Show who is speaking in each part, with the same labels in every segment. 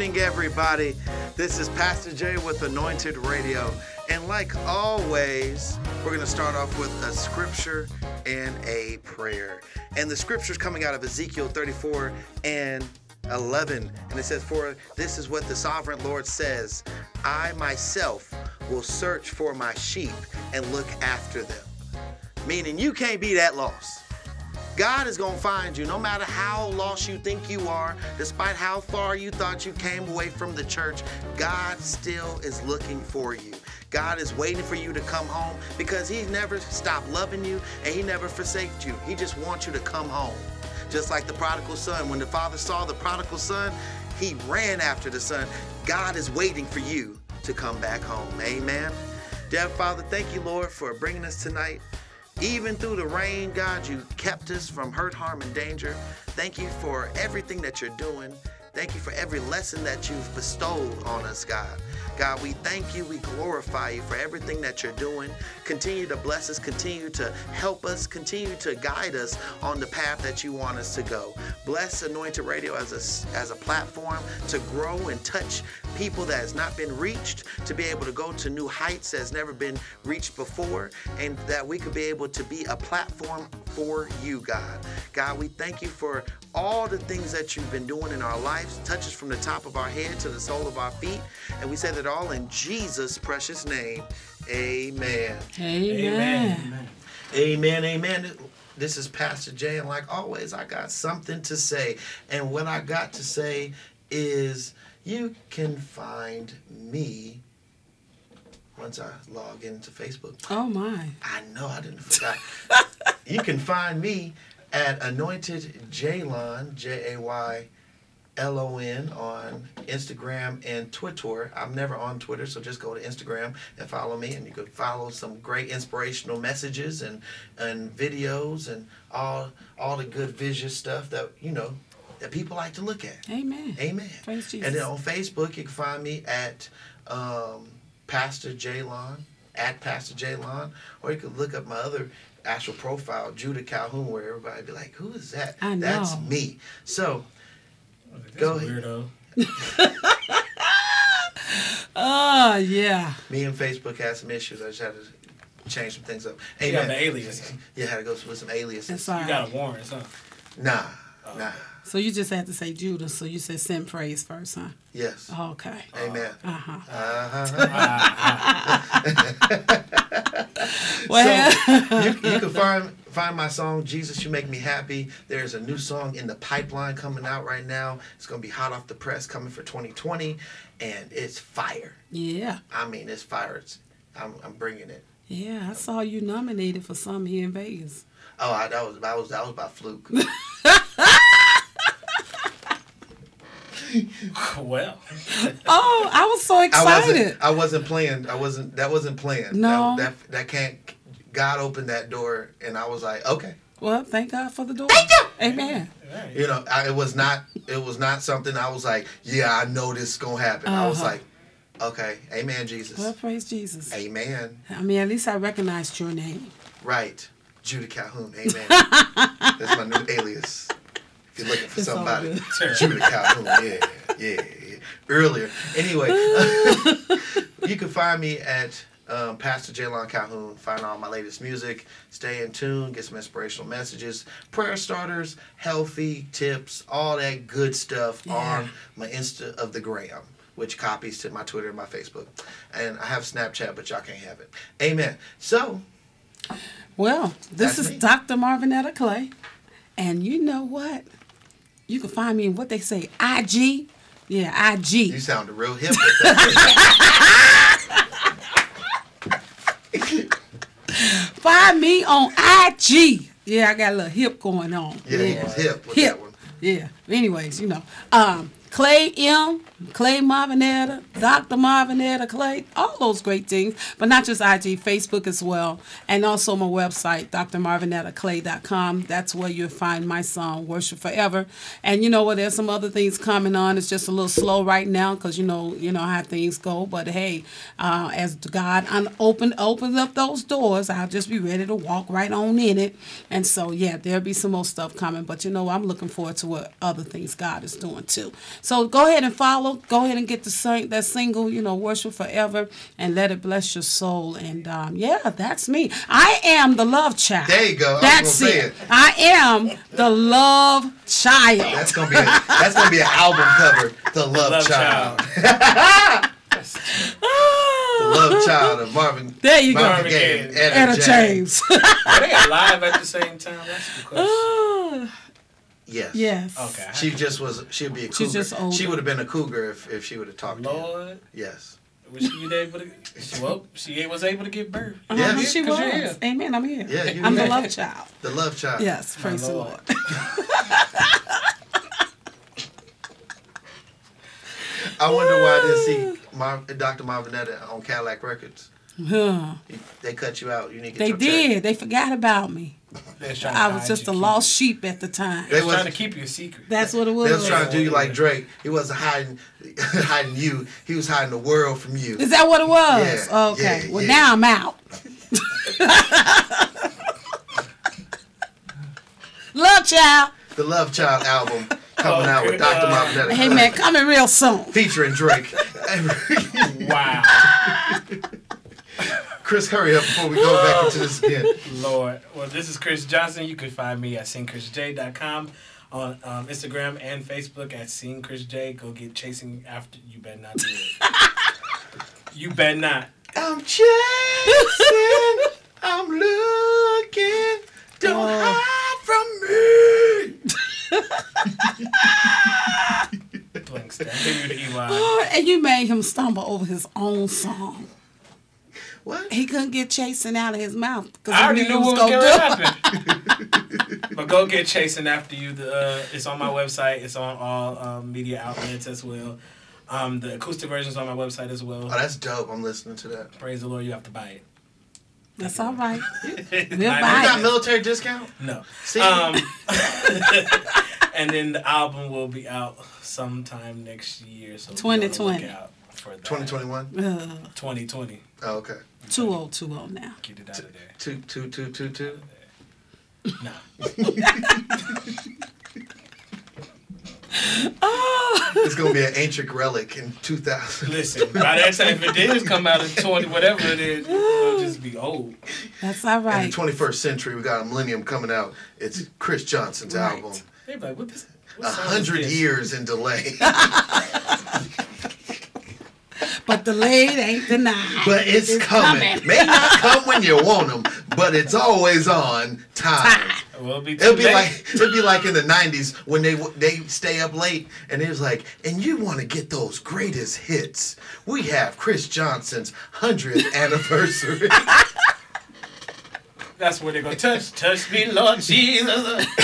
Speaker 1: evening, everybody. This is Pastor Jay with Anointed Radio. And like always, we're going to start off with a scripture and a prayer. And the scripture is coming out of Ezekiel 34 and 11. And it says, For this is what the sovereign Lord says I myself will search for my sheep and look after them. Meaning you can't be that lost. God is going to find you no matter how lost you think you are, despite how far you thought you came away from the church. God still is looking for you. God is waiting for you to come home because He never stopped loving you and He never forsaked you. He just wants you to come home. Just like the prodigal son. When the father saw the prodigal son, he ran after the son. God is waiting for you to come back home. Amen. Dear Father, thank you, Lord, for bringing us tonight. Even through the rain, God, you kept us from hurt, harm, and danger. Thank you for everything that you're doing. Thank you for every lesson that you've bestowed on us, God. God, we thank you. We glorify you for everything that you're doing. Continue to bless us. Continue to help us. Continue to guide us on the path that you want us to go. Bless Anointed Radio as a, as a platform to grow and touch people that has not been reached, to be able to go to new heights has never been reached before, and that we could be able to be a platform for you, God. God, we thank you for all the things that you've been doing in our lives. Touch us from the top of our head to the sole of our feet. And we say that all in Jesus' precious name. Amen.
Speaker 2: Amen.
Speaker 1: Amen. Amen. Amen. This is Pastor Jay, and like always, I got something to say. And what I got to say is you can find me once I log into Facebook.
Speaker 2: Oh my.
Speaker 1: I know I didn't forget. you can find me at Anointed Jaylon, J A Y L O N, on Instagram and Twitter. I'm never on Twitter, so just go to Instagram and follow me, and you can follow some great inspirational messages and and videos and all all the good visual stuff that you know that people like to look at.
Speaker 2: Amen.
Speaker 1: Amen.
Speaker 2: Praise Jesus.
Speaker 1: And then on Facebook, you can find me at um, Pastor Jaylon, at Pastor Jaylon, or you can look up my other actual profile, Judah Calhoun, where everybody be like, "Who is that?"
Speaker 2: I
Speaker 1: That's me. So
Speaker 3: That's
Speaker 1: Go ahead.
Speaker 3: weirdo.
Speaker 2: Oh yeah.
Speaker 1: me and Facebook had some issues. I just had to change some things up.
Speaker 3: You got the
Speaker 1: Amen.
Speaker 3: alias.
Speaker 1: Yeah, I had to go with some aliases.
Speaker 2: That's all
Speaker 3: You got a warrant, huh?
Speaker 1: Nah, nah.
Speaker 2: So you just had to say Judah. So you said send praise first, huh?
Speaker 1: Yes.
Speaker 2: Okay.
Speaker 1: Amen.
Speaker 2: Uh huh.
Speaker 1: Uh-huh.
Speaker 2: Well,
Speaker 1: So you, you can find find my song "Jesus You Make Me Happy." There's a new song in the pipeline coming out right now. It's gonna be hot off the press, coming for 2020, and it's fire.
Speaker 2: yeah,
Speaker 1: I mean, it's fire. It's, I'm, I'm bringing it.
Speaker 2: yeah. I saw you nominated for some here in Vegas.
Speaker 1: Oh, I, that was that was that was by fluke.
Speaker 3: well,
Speaker 2: Oh, I was so
Speaker 1: I
Speaker 2: excited.
Speaker 1: wasn't. I wasn't playing. I wasn't. That wasn't planned.
Speaker 2: No.
Speaker 1: That, that that can't. God opened that door, and I was like, okay.
Speaker 2: Well, thank God for the door. Thank you. Amen.
Speaker 3: right.
Speaker 1: You know, I, it was not. It was not something I was like, yeah, I know this is gonna happen. I was
Speaker 2: Uh-huh.
Speaker 1: like, okay, Amen, Jesus.
Speaker 2: Well, praise Jesus.
Speaker 1: Amen.
Speaker 2: I mean, at least I recognized your name.
Speaker 1: Right. Judah Calhoun. Amen. That's my new alias. If you're looking for
Speaker 2: It's
Speaker 1: somebody,
Speaker 2: good.
Speaker 1: Judah Calhoun. Yeah, yeah, yeah. Earlier. Anyway, you can find me at um, Pastor Jaylon Calhoun. Find all my latest music. Stay in tune. Get some inspirational messages, prayer starters, healthy tips, all that good stuff
Speaker 2: Yeah.
Speaker 1: on my Insta of the Gram. Which copies to my Twitter and my Facebook. And I have Snapchat, but y'all can't have it. Amen. So,
Speaker 2: Well, this is
Speaker 1: me.
Speaker 2: Dr. Marvinetta Clay. And you know what? You can find me in what they say, IG. Yeah, IG.
Speaker 1: You sound real hip with that.
Speaker 2: Find me on IG. Yeah, I got a little hip going on.
Speaker 1: yeah, was hip with
Speaker 2: Hip.
Speaker 1: that one.
Speaker 2: Yeah. Anyways, you know. Um, Clay M Clay Marvinetta, Dr. Marvinetta Clay, all those great things, but not just IG, Facebook as well, and also my website, drmarvinettaclay.com. That's where you'll find my song, Worship Forever. And you know what? There's some other things coming on. It's just a little slow right now because you know, you know how things go. But hey, uh, as God un- open opens up those doors, I'll just be ready to walk right on in it. And so yeah, there'll be some more stuff coming. But you know, I'm looking forward to what other things God is doing too. So go ahead and follow. Go ahead and get the sing- that single, you know, Worship Forever, and let it bless your soul. And um, yeah, that's me. I am the love child.
Speaker 1: There you go.
Speaker 2: That's
Speaker 1: gonna
Speaker 2: it.
Speaker 1: it.
Speaker 2: I am the love child.
Speaker 1: That's gonna be a, that's gonna be an album cover. The Love,
Speaker 3: Love
Speaker 1: Child.
Speaker 3: child.
Speaker 1: The Love Child of Marvin.
Speaker 2: There you go.
Speaker 1: Marvin Gaye
Speaker 3: Gaye.
Speaker 1: and
Speaker 2: Etta
Speaker 1: Etta
Speaker 2: James.
Speaker 3: Are they alive at the same time? That's the question.
Speaker 1: Yes.
Speaker 2: yes.
Speaker 3: Okay.
Speaker 1: She just was. She'd be a cougar.
Speaker 2: She's just older.
Speaker 1: She would have been a cougar if, if she would have talked to him.
Speaker 3: Lord,
Speaker 1: Yes.
Speaker 3: was she able to? Well, she was able to give birth.
Speaker 2: Uh-huh,
Speaker 1: Yeah.
Speaker 2: she
Speaker 3: 'Cause
Speaker 2: was.
Speaker 3: here.
Speaker 2: Amen. I'm here.
Speaker 1: Yeah, you
Speaker 2: I'm the love child.
Speaker 1: The Love Child.
Speaker 2: Yes. Praise the
Speaker 3: Lord.
Speaker 2: Lord.
Speaker 1: I wonder why I didn't see Mar- Dr. Marvinetta on Cadillac Records.
Speaker 2: Huh.
Speaker 1: They cut you out. You need to
Speaker 2: They did.
Speaker 1: check.
Speaker 2: They forgot about me.
Speaker 3: They was trying to
Speaker 2: I was just a
Speaker 3: keep-
Speaker 2: lost sheep at the time.
Speaker 3: They was trying to keep you a secret.
Speaker 2: That's what it was.
Speaker 1: They was trying to do you like Drake. He wasn't hiding, hiding you. He was hiding the world from you.
Speaker 2: Is that what it was?
Speaker 1: Yeah,
Speaker 2: okay.
Speaker 1: yeah,
Speaker 2: well,
Speaker 1: yeah.
Speaker 2: now I'm out. Love child.
Speaker 1: The Love Child album coming
Speaker 3: Oh,
Speaker 1: out with. Dr.
Speaker 3: Uh,
Speaker 1: Marvinetta.
Speaker 2: Hey man, coming real soon.
Speaker 1: Featuring Drake.
Speaker 3: Wow,
Speaker 1: Chris, hurry up before we go back into this again.
Speaker 3: Lord. Well, this is Chris Johnson. You can find me at singchrisj.com on um, Instagram and Facebook at singchrisj. Go get chasing after. You better not do it. you better not.
Speaker 1: I'm chasing. I'm looking. Don't
Speaker 2: Oh.
Speaker 1: hide from me.
Speaker 3: Blinks that. Give you the EY.
Speaker 2: Oh, and you made him stumble over his own song.
Speaker 1: What?
Speaker 2: He couldn't get chasing out of his mouth because
Speaker 3: I already
Speaker 2: he
Speaker 3: knew what was
Speaker 2: gonna
Speaker 3: gonna happen. but go get chasing after you. The uh, it's on my website. It's on all um, media outlets as well. Um, the acoustic version's on my website as well.
Speaker 1: Oh, that's dope. I'm listening to that.
Speaker 3: Praise the Lord, you have to buy it.
Speaker 2: That's all right.
Speaker 3: We'll
Speaker 2: buy
Speaker 1: You
Speaker 2: it.
Speaker 1: got military discount?
Speaker 3: No.
Speaker 1: See?
Speaker 3: Um, and then the album will be out sometime next year. So be on the
Speaker 2: 2020.
Speaker 3: For that.
Speaker 1: 2021?
Speaker 2: Uh,
Speaker 3: 2020.
Speaker 1: Oh, okay.
Speaker 2: 2020 now.
Speaker 3: Get it out of there.
Speaker 1: Two, two, two, two, two.
Speaker 3: No.
Speaker 1: It's gonna be an ancient relic in 2000.
Speaker 3: Listen, by that time, if it did come out in 20, whatever it is, it'll just be old.
Speaker 2: That's all
Speaker 1: In the 21st century, we got a millennium coming out. It's Chris Johnson's
Speaker 2: Right.
Speaker 1: album.
Speaker 3: They be what this?
Speaker 1: A
Speaker 3: What song is
Speaker 1: hundred years in delay,
Speaker 2: But delayed ain't denied.
Speaker 1: but it's,
Speaker 2: It's
Speaker 1: coming.
Speaker 2: coming.
Speaker 1: May not come when you want them, but it's always on time.
Speaker 3: Well, it'll be
Speaker 1: It'll be
Speaker 3: late.
Speaker 1: like it'll be like in the '90s when they they stay up late and it was like, and you want to get those greatest hits. We have Chris Johnson's hundredth anniversary.
Speaker 3: That's where they're gonna touch, touch me, Lord Jesus.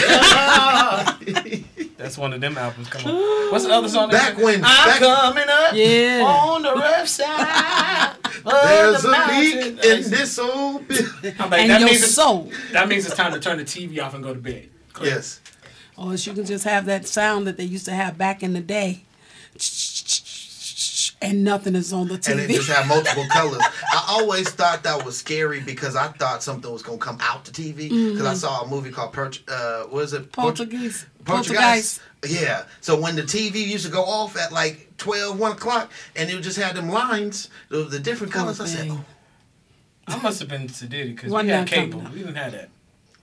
Speaker 3: That's one of them albums. Come on. What's the other song?
Speaker 1: Back when-
Speaker 3: I'm
Speaker 1: back-
Speaker 3: coming up
Speaker 2: Yeah.
Speaker 3: on the rough side.
Speaker 1: There's
Speaker 3: the
Speaker 1: a
Speaker 3: mountain.
Speaker 1: leak in this old building.
Speaker 3: I'm like,
Speaker 2: and
Speaker 3: that
Speaker 2: your
Speaker 3: means it's,
Speaker 2: soul.
Speaker 3: that means it's time to turn the TV off and go to bed. Click.
Speaker 1: Yes.
Speaker 2: Or else you can just have that sound that they used to have back in the day. And nothing is on the TV.
Speaker 1: And it just had multiple colors. I always thought that was scary because I thought something was gonna come out the TV because I saw a movie called Perch. Uh, what is it?
Speaker 2: Portuguese.
Speaker 1: Poltergeist. Yeah. So when the TV used to go off at like 12, 1 o'clock, and it would just had them lines, the, the different
Speaker 2: Poor
Speaker 1: colors, I said,
Speaker 2: thing.
Speaker 3: I must have been sedated because we had cable. We didn't have that.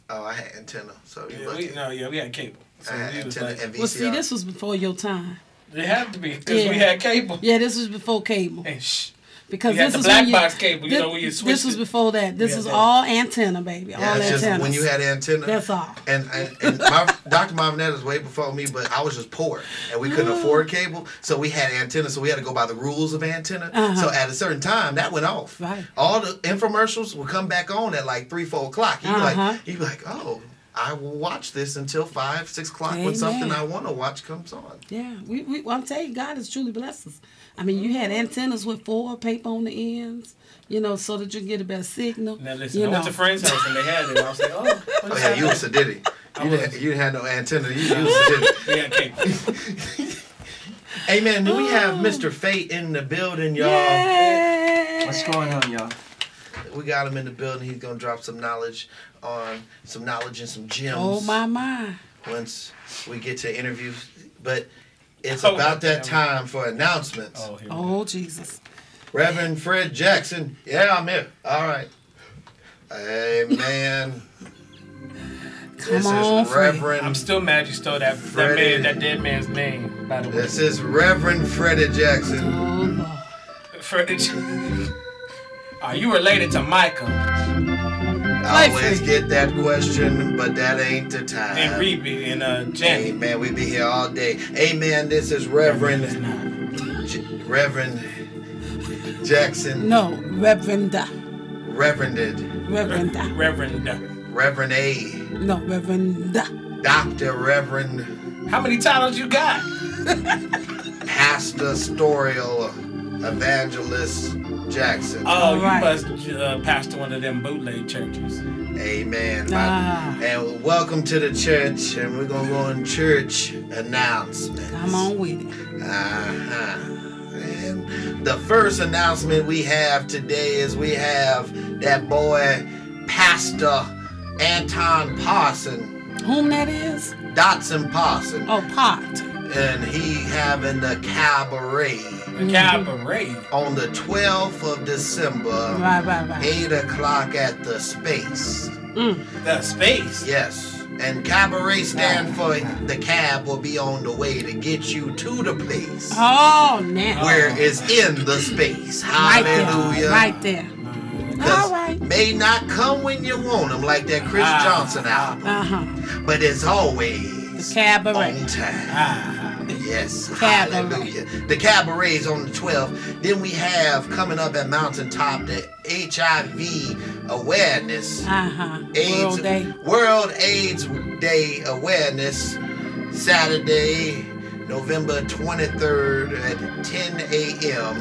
Speaker 1: oh, I had antenna. So
Speaker 3: Yeah, we, no, yeah, we had cable. So
Speaker 1: I had
Speaker 3: we was
Speaker 1: antenna
Speaker 3: like,
Speaker 1: and VCR.
Speaker 2: Well, see, this was before your time.
Speaker 3: it had to be because
Speaker 2: Yeah.
Speaker 3: we had cable.
Speaker 2: Yeah, this was before cable.
Speaker 3: And shh.
Speaker 2: Because
Speaker 3: We had
Speaker 2: this
Speaker 3: the
Speaker 2: is
Speaker 3: black
Speaker 2: when you,
Speaker 3: box cable, you know, when you
Speaker 2: this was
Speaker 3: it.
Speaker 2: before that. This
Speaker 3: We
Speaker 2: is
Speaker 3: that.
Speaker 2: all antenna, baby.
Speaker 1: yeah,
Speaker 2: all
Speaker 1: it's just when you had antenna.
Speaker 2: That's all.
Speaker 1: And, and, and my, Dr. Marvinetta is way before me, but I was just poor and we couldn't afford cable, so we had antenna, so we had to go by the rules of antenna.
Speaker 2: Uh-huh.
Speaker 1: So at a certain time, that went off.
Speaker 2: Right.
Speaker 1: All the infomercials would come back on at like three, four o'clock. You'd be
Speaker 2: Uh-huh.
Speaker 1: like, you'd be like, oh, I will watch this until five, six o'clock when something I want to watch comes on.
Speaker 2: Yeah, we, we well, I'm telling you, God has truly blessed us. I mean, you had antennas with four paper on the ends, you know, so that you can get a better signal.
Speaker 3: Now listen,
Speaker 2: you
Speaker 3: I went to friend's house and they had it. I was like, oh, what
Speaker 1: Oh
Speaker 3: is
Speaker 1: yeah, you was a ditty. You
Speaker 3: was.
Speaker 1: didn't, you didn't have no antenna. You, you was a ditty.
Speaker 3: We had cake.
Speaker 1: Hey man, do we have oh. Mr. Fate in the building, y'all?
Speaker 2: Yay!
Speaker 4: What's going on, y'all?
Speaker 1: We got him in the building. He's gonna drop some knowledge on some knowledge and some gems.
Speaker 2: Oh my my!
Speaker 1: Once we get to interview, but it's
Speaker 3: Oh,
Speaker 1: about that time for announcements.
Speaker 3: Oh, here we oh, go.
Speaker 2: Oh Jesus!
Speaker 1: Reverend Fred Jackson. Yeah, I'm here. All right. Amen.
Speaker 2: Come
Speaker 1: this
Speaker 2: on,
Speaker 1: is
Speaker 2: Fred.
Speaker 1: Reverend.
Speaker 3: I'm still mad you stole that that
Speaker 1: Freddie.
Speaker 3: man that dead man's name. By the way,
Speaker 1: This is Reverend Freddie Jackson.
Speaker 2: Oh Lord!
Speaker 3: Freddie. Are you related to Michael
Speaker 1: I always
Speaker 2: Fred.
Speaker 1: get that question, but that ain't the time.
Speaker 3: and Rebbie and uh, Janet?
Speaker 1: Amen. We be here all day. Amen. This is
Speaker 3: It's
Speaker 1: Reverend. J- Reverend Jackson.
Speaker 2: No, Reverend,
Speaker 1: Reverended.
Speaker 2: Reverend,
Speaker 3: Reverend. uh,
Speaker 1: Reverend A.
Speaker 2: no Reverend.
Speaker 1: Doctor Reverend
Speaker 3: How many titles you got?
Speaker 1: Pastoral Evangelist Jackson.
Speaker 3: Oh,
Speaker 2: All
Speaker 3: you
Speaker 2: right.
Speaker 3: must uh, pastor one of them bootleg churches.
Speaker 1: Amen.
Speaker 2: Ah.
Speaker 1: And welcome to the church, and we're gonna go in church announcements.
Speaker 2: Come on with it.
Speaker 1: Uh-huh. And the first announcement we have today is we have that boy, Pastor Anton Parson,
Speaker 2: Whom that is?
Speaker 1: Dotson Parson,
Speaker 2: Oh, Pot.
Speaker 1: and he having the cabaret
Speaker 3: The cabaret.
Speaker 1: on the 12th of December,
Speaker 2: Right, right, right.
Speaker 1: 8 o'clock at the Space.
Speaker 2: Mm.
Speaker 3: The space.
Speaker 1: Yes. And cabaret stand for the cab will be on the way to get you to the place
Speaker 2: Oh, now.
Speaker 1: where it's in the space.
Speaker 2: Right there.
Speaker 1: Hallelujah.
Speaker 2: Right there. All right.
Speaker 1: May not come when you want them, like that Chris
Speaker 3: Ah.
Speaker 1: Johnson album,
Speaker 2: Uh huh.
Speaker 1: but it's always
Speaker 2: The cabaret.
Speaker 1: on time.
Speaker 3: Ah.
Speaker 1: Yes,
Speaker 2: Cabaret.
Speaker 1: hallelujah. The cabaret is on the 12th. Then we have coming up at Mountaintop the HIV awareness.
Speaker 2: Uh huh.
Speaker 1: AIDS
Speaker 2: World Day.
Speaker 1: World AIDS Day awareness Saturday, November 23rd at 10 a.m.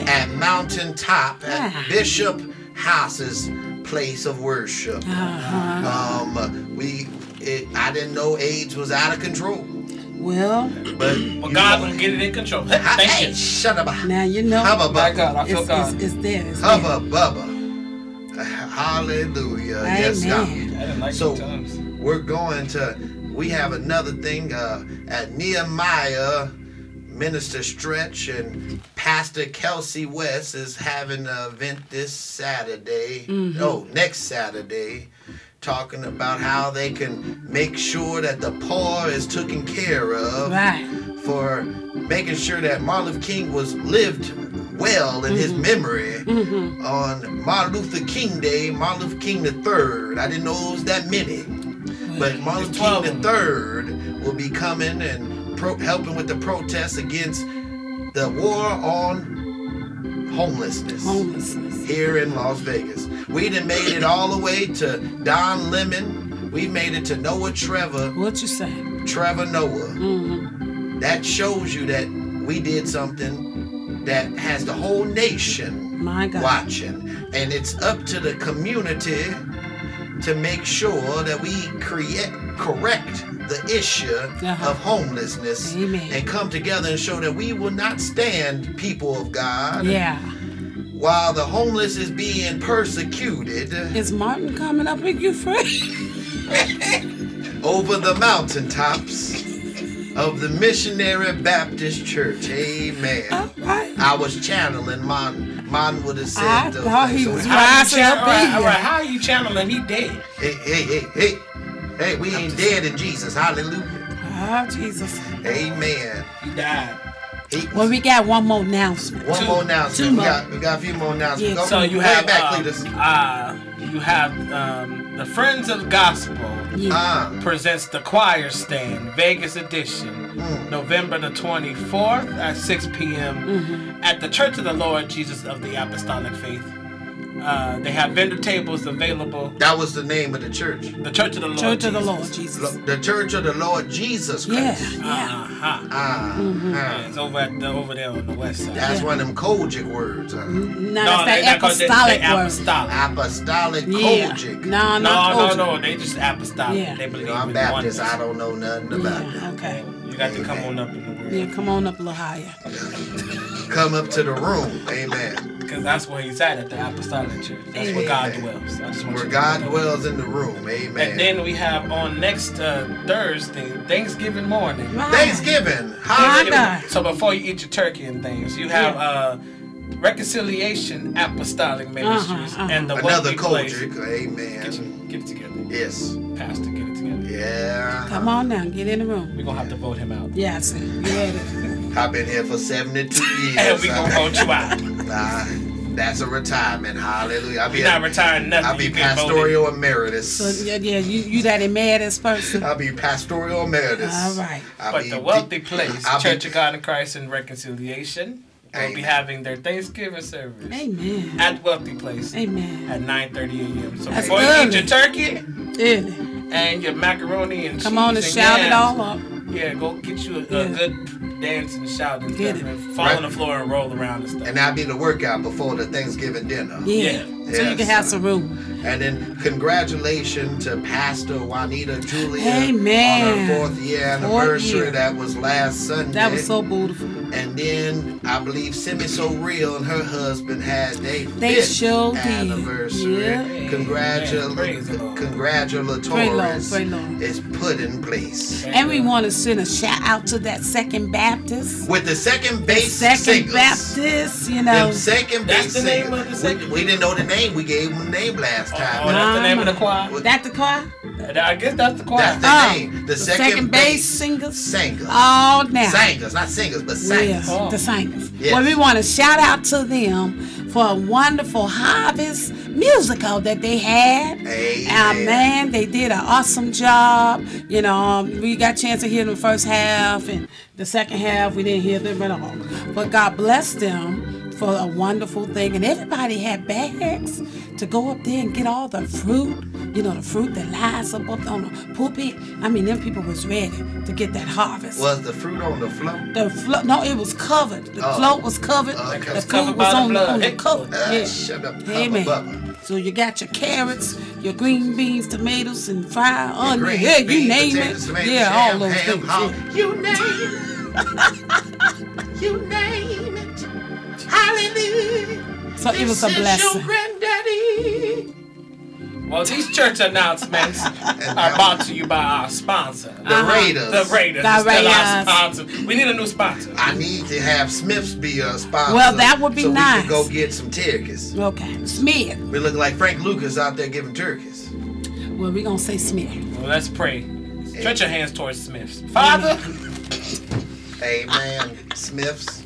Speaker 2: Oh,
Speaker 1: at Mountaintop at
Speaker 2: Ah.
Speaker 1: Bishop House's place of worship.
Speaker 2: Uh huh.
Speaker 1: Um, we, it, I didn't know AIDS was out of control,
Speaker 2: Well,
Speaker 1: but
Speaker 3: Well,
Speaker 1: you
Speaker 3: God
Speaker 1: know-
Speaker 3: will get it in control.
Speaker 1: Hey,
Speaker 3: Thank
Speaker 1: hey,
Speaker 3: you.
Speaker 1: shut up,
Speaker 2: now you know.
Speaker 1: hubba
Speaker 4: My
Speaker 1: bubba,
Speaker 4: God, I feel
Speaker 2: It's,
Speaker 4: God.
Speaker 2: it's, it's there. It's
Speaker 1: hubba bubba. Hallelujah. Yes, God.
Speaker 3: I didn't like
Speaker 1: So- we're going to we have another thing uh, at nehemiah minister stretch and pastor kelsey west is having an event this saturday no next saturday talking about how they can make sure that the poor is taken care of.
Speaker 2: Right.
Speaker 1: for making sure that martin luther king was lived well in his memory.
Speaker 2: Mm-hmm.
Speaker 1: on martin luther king day martin luther king the third. I didn't know it was that many. But Martin Luther King third will be coming and pro- helping with the protests against the war on homelessness
Speaker 2: Homelessness.
Speaker 1: here in Las Vegas. We done made it all the way to Don Lemon. We made it to Noah Trevor,
Speaker 2: What you say?
Speaker 1: Trevor Noah.
Speaker 2: Mm-hmm.
Speaker 1: That shows you that we did something that has the whole nation watching. And it's up to the community to make sure that we create correct the issue
Speaker 2: Uh-huh.
Speaker 1: of homelessness
Speaker 2: Amen.
Speaker 1: and come together and show that we will not stand people of God
Speaker 2: Yeah.
Speaker 1: while the homeless is being persecuted
Speaker 2: Is Martin coming up with you, Fred?
Speaker 1: over the mountaintops of the Missionary Baptist Church. Amen.
Speaker 2: Right.
Speaker 1: I was channeling Mon. Mon would have said
Speaker 2: I
Speaker 1: those
Speaker 2: thought
Speaker 1: things.
Speaker 2: he
Speaker 1: So
Speaker 2: was
Speaker 1: how-
Speaker 3: How you
Speaker 2: rising
Speaker 3: chan-
Speaker 2: up
Speaker 3: all right,
Speaker 2: in
Speaker 3: all
Speaker 2: here.
Speaker 3: right, how are you channeling? He dead.
Speaker 1: Hey, hey, hey, hey. Hey, we ain't dead in Jesus. Hallelujah.
Speaker 2: Oh, Jesus.
Speaker 1: Amen.
Speaker 3: He died.
Speaker 1: He,
Speaker 2: Well, we got one more announcement.
Speaker 1: one
Speaker 3: two-
Speaker 1: more announcement.
Speaker 2: two
Speaker 1: we
Speaker 2: more.
Speaker 1: got we got a few more announcements.
Speaker 2: Yeah.
Speaker 1: Go,
Speaker 3: So you have
Speaker 1: it back,
Speaker 3: uh, uh, you have um, the Friends of Gospel
Speaker 2: Yeah.
Speaker 1: Ah,
Speaker 3: presents the Choir Stand Vegas edition. November the 24th at 6 p.m.
Speaker 2: Mm-hmm.
Speaker 3: at the Church of the Lord Jesus of the Apostolic Faith. Uh, they have vendor tables available.
Speaker 1: That was the name of the church.
Speaker 3: The Church of the Lord.
Speaker 2: Church of the
Speaker 3: Jesus.
Speaker 2: Lord Jesus.
Speaker 1: Lo- The Church of the Lord Jesus Christ.
Speaker 2: yeah.
Speaker 3: Uh-huh.
Speaker 1: Ah,
Speaker 3: Yeah,
Speaker 1: ah.
Speaker 3: it's over at the, over there on the west side.
Speaker 1: That's
Speaker 2: Yeah.
Speaker 1: one of them COGIC words. Huh?
Speaker 2: No,
Speaker 3: no, they,
Speaker 2: that's that apostolic
Speaker 3: they
Speaker 2: word.
Speaker 3: apostolic.
Speaker 1: Apostolic
Speaker 2: Yeah.
Speaker 1: COGIC.
Speaker 2: No,
Speaker 3: No,
Speaker 2: not
Speaker 3: no,
Speaker 2: COGIC.
Speaker 3: no. They just apostolic.
Speaker 2: Yeah.
Speaker 3: They
Speaker 1: You know, I'm Baptist.
Speaker 3: oneness.
Speaker 1: I don't know nothing about
Speaker 2: Yeah,
Speaker 1: that.
Speaker 2: okay.
Speaker 3: You got to come on up in the word.
Speaker 2: Yeah, come on up a little higher.
Speaker 1: Come up to the room. Amen.
Speaker 3: Because that's where he's at at the apostolic church. That's where God dwells. I just want
Speaker 1: Where God dwells in the room. Amen.
Speaker 3: And then we have on next uh, Thursday, Thanksgiving morning.
Speaker 2: Right.
Speaker 1: Thanksgiving.
Speaker 2: My
Speaker 1: Hallelujah.
Speaker 3: So before you eat your turkey and things, you have uh, Reconciliation Apostolic Ministries
Speaker 2: uh-huh.
Speaker 3: and the
Speaker 1: Another
Speaker 3: Wealthy Place.
Speaker 1: COGIC.
Speaker 3: Get,
Speaker 1: Amen.
Speaker 3: you, get it together.
Speaker 1: Yes.
Speaker 3: Pastor, get it together.
Speaker 1: Yeah.
Speaker 2: Come on now, get in the room.
Speaker 3: We're going to have to vote him out.
Speaker 2: Yeah, I see. You ready?
Speaker 1: I've been here for 72 years.
Speaker 3: And we're going to vote you out.
Speaker 1: Nah, that's a retirement. Hallelujah. I'll be,
Speaker 3: You're not retiring nothing.
Speaker 1: I'll be
Speaker 3: You get voted.
Speaker 1: pastoral emeritus.
Speaker 2: So yeah, yeah, you, you that emeritus person.
Speaker 1: I'll be pastoral emeritus.
Speaker 2: All right.
Speaker 1: I'll
Speaker 3: But the Wealthy
Speaker 1: de-
Speaker 3: Place,
Speaker 1: I'll be-
Speaker 3: Church of God in Christ and Reconciliation, will be having their Thanksgiving service
Speaker 2: Amen.
Speaker 3: at Wealthy Place
Speaker 2: Amen.
Speaker 3: at 9.30 a.m. So
Speaker 2: That's
Speaker 3: before you eat
Speaker 2: early.
Speaker 3: your turkey
Speaker 2: Early.
Speaker 3: And your macaroni and
Speaker 2: Come
Speaker 3: cheese
Speaker 2: on and shout it all up.
Speaker 3: Yeah, go get you a, a
Speaker 2: Yeah.
Speaker 3: good dance and shout and
Speaker 2: Get
Speaker 3: stuff
Speaker 2: it.
Speaker 3: and fall
Speaker 1: Right.
Speaker 3: on the floor and roll around and stuff.
Speaker 1: And that'll be the workout before the Thanksgiving dinner.
Speaker 2: Yeah.
Speaker 3: Yeah.
Speaker 2: So you
Speaker 1: Yes.
Speaker 2: can have some room.
Speaker 1: And then congratulations to Pastor Juanita Julia
Speaker 2: Amen.
Speaker 1: on her fourth year
Speaker 2: Fourth
Speaker 1: anniversary.
Speaker 2: year.
Speaker 1: That was last Sunday.
Speaker 2: That was so beautiful.
Speaker 1: And then I believe Semi So Real and her husband had their
Speaker 2: They
Speaker 1: fifth
Speaker 2: sure did.
Speaker 1: anniversary.
Speaker 2: Yeah.
Speaker 1: Congratul-
Speaker 3: Amen. Praise the Lord.
Speaker 1: congratulatories
Speaker 2: Praise Lord, praise Lord.
Speaker 1: is put in place.
Speaker 2: And we want to send a shout out to that Second Baptist.
Speaker 1: With the second base
Speaker 2: Second
Speaker 1: singers.
Speaker 2: Baptist, you know.
Speaker 1: Them second
Speaker 3: That's
Speaker 1: base
Speaker 3: the name
Speaker 1: singers.
Speaker 3: of the
Speaker 1: We-
Speaker 3: second-
Speaker 1: We, didn't know the name. We gave them the name last
Speaker 3: Oh,
Speaker 1: time.
Speaker 3: oh, that's the name of the
Speaker 2: Mama.
Speaker 3: choir?
Speaker 2: That the choir?
Speaker 3: I guess that's the choir.
Speaker 1: That's the
Speaker 2: Oh,
Speaker 1: name. The,
Speaker 2: the
Speaker 1: second,
Speaker 2: second bass singers?
Speaker 1: Singers.
Speaker 2: Oh, now.
Speaker 1: Singers, not singers, but
Speaker 2: Yeah,
Speaker 1: singers.
Speaker 3: Oh.
Speaker 2: the singers.
Speaker 1: Yes.
Speaker 2: Well, we want to shout out to them for a wonderful harvest musical that they had.
Speaker 1: Amen.
Speaker 2: Man, they did an awesome job. You know, um, we got a chance to hear them the first half, and the second half we didn't hear them at all. But God bless them for a wonderful thing, and everybody had bags to go up there and get all the fruit. You know, the fruit that lies up, up on the pulpit. I mean, them people was ready to get that harvest.
Speaker 1: Was the fruit on the floor?
Speaker 2: The float, no, it was covered. The
Speaker 1: Oh.
Speaker 2: float was covered.
Speaker 1: Okay.
Speaker 2: The
Speaker 1: It was
Speaker 2: food
Speaker 3: covered
Speaker 2: was
Speaker 3: by the
Speaker 2: on the,
Speaker 3: blood.
Speaker 2: on the
Speaker 3: Hey.
Speaker 2: cover.
Speaker 1: Ah,
Speaker 2: yeah.
Speaker 1: shut up,
Speaker 2: Amen.
Speaker 1: Bubba.
Speaker 2: So you got your carrots, your green beans, tomatoes, and fried onions.
Speaker 1: Green
Speaker 2: Yeah, you
Speaker 1: beans,
Speaker 2: name
Speaker 1: potatoes,
Speaker 2: it.
Speaker 1: tomatoes,
Speaker 2: yeah,
Speaker 1: ham,
Speaker 2: all those
Speaker 1: ham,
Speaker 2: things.
Speaker 1: hog.
Speaker 2: yeah.
Speaker 1: You name it. you name it. Hallelujah.
Speaker 2: So it was a blessing.
Speaker 1: Your granddaddy.
Speaker 3: Well, these church announcements are brought to you by our sponsor.
Speaker 1: The
Speaker 2: Uh-huh.
Speaker 1: Raiders.
Speaker 3: The Raiders.
Speaker 2: The
Speaker 3: is still our sponsor. We need a new sponsor.
Speaker 1: I need to have Smiths be a sponsor.
Speaker 2: Well, that would be
Speaker 1: so we
Speaker 2: nice.
Speaker 1: can go get some turkeys.
Speaker 2: Okay, Smith.
Speaker 1: We look like Frank Lucas out there giving turkeys.
Speaker 2: Well, we're going to say Smith.
Speaker 3: Well, let's pray. Stretch your hands towards Smiths. Father,
Speaker 1: Amen. Smiths.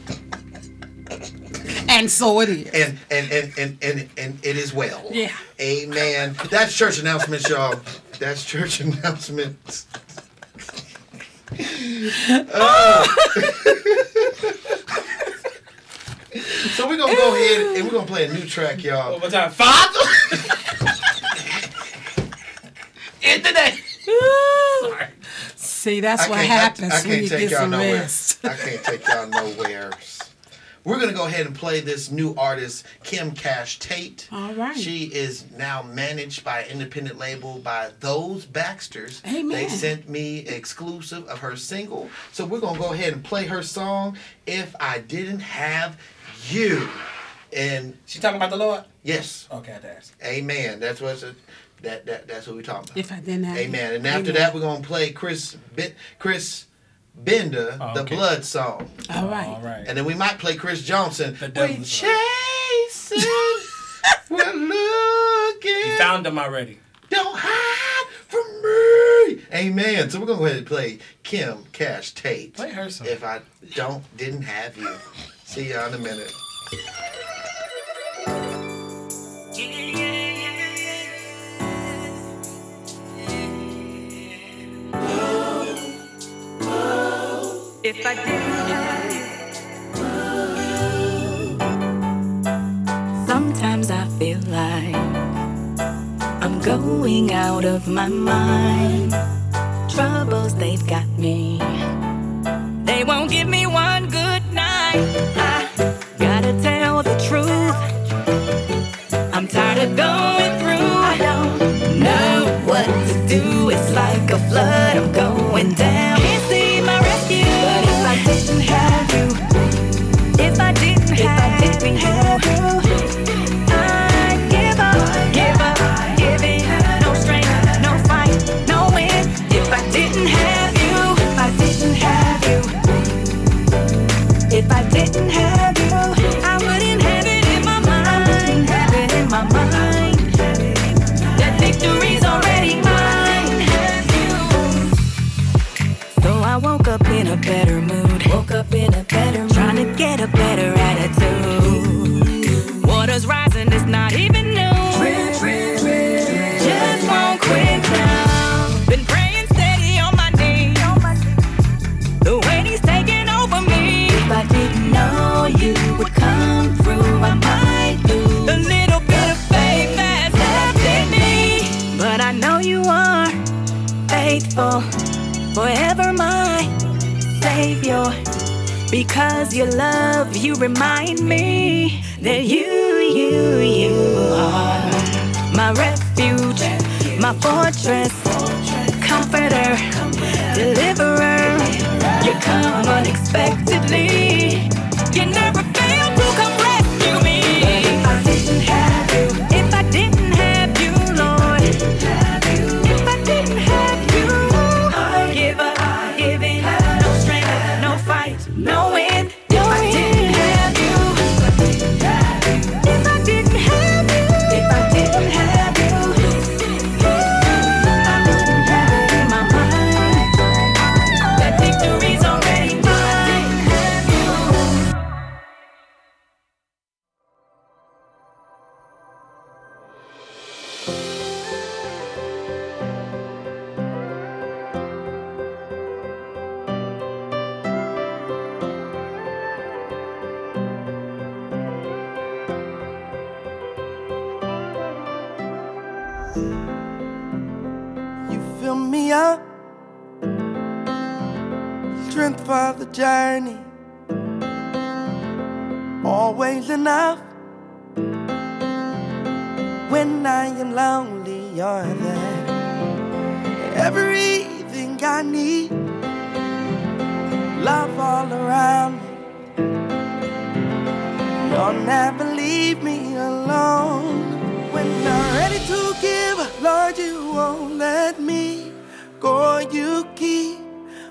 Speaker 2: And so it is.
Speaker 1: And and, and, and, and and it is well.
Speaker 2: Yeah.
Speaker 1: Amen. That's church announcements, y'all. That's church announcements. Oh. so we're gonna go ahead and we're gonna play a new track, y'all.
Speaker 3: one more time. Father, in the name. Sorry.
Speaker 2: See, that's
Speaker 1: I
Speaker 2: what
Speaker 1: can't- I-
Speaker 2: happens
Speaker 1: I,
Speaker 2: when you get some
Speaker 1: nowhere.
Speaker 2: rest.
Speaker 1: I can't take y'all nowhere. We're gonna go ahead and play this new artist, Kim Cash Tate.
Speaker 2: All right.
Speaker 1: She is now managed by independent label by Those Baxters.
Speaker 2: Amen.
Speaker 1: They sent me exclusive of her single. So we're gonna go ahead and play her song, If I Didn't Have You. And
Speaker 3: She talking about the Lord?
Speaker 1: yes,
Speaker 3: Okay, I had to ask.
Speaker 1: amen. That's what's that, that that's what we're talking about.
Speaker 2: If I didn't have
Speaker 1: Amen. And after
Speaker 2: Amen.
Speaker 1: that, we're gonna play Chris ben, Chris Bender,
Speaker 3: Oh,
Speaker 1: the. Blood song,
Speaker 2: All oh, right.
Speaker 3: All right.
Speaker 1: and then we might play Chris Johnson.
Speaker 3: The
Speaker 1: we
Speaker 3: Devil's
Speaker 1: chasing, we're looking.
Speaker 3: You found them already.
Speaker 1: Don't hide from me. Amen. So we're gonna go ahead and play Kim Cash Tate.
Speaker 3: Play her song.
Speaker 1: If I don't didn't have you. See y'all in a minute.
Speaker 4: If I didn't have. Sometimes I
Speaker 5: feel like I'm going out of my mind. Troubles, they've got me. They won't give me one good night. I gotta tell the truth. I'm tired of going through. I don't know what to do. It's like a flood. I'm going down. Remind me that you, you, you are my refuge, my fortress,
Speaker 6: enough. When I am lonely, you're there. Everything I need, love all around me. You'll never leave me alone. When I'm ready to give, Lord, you won't let me go. You keep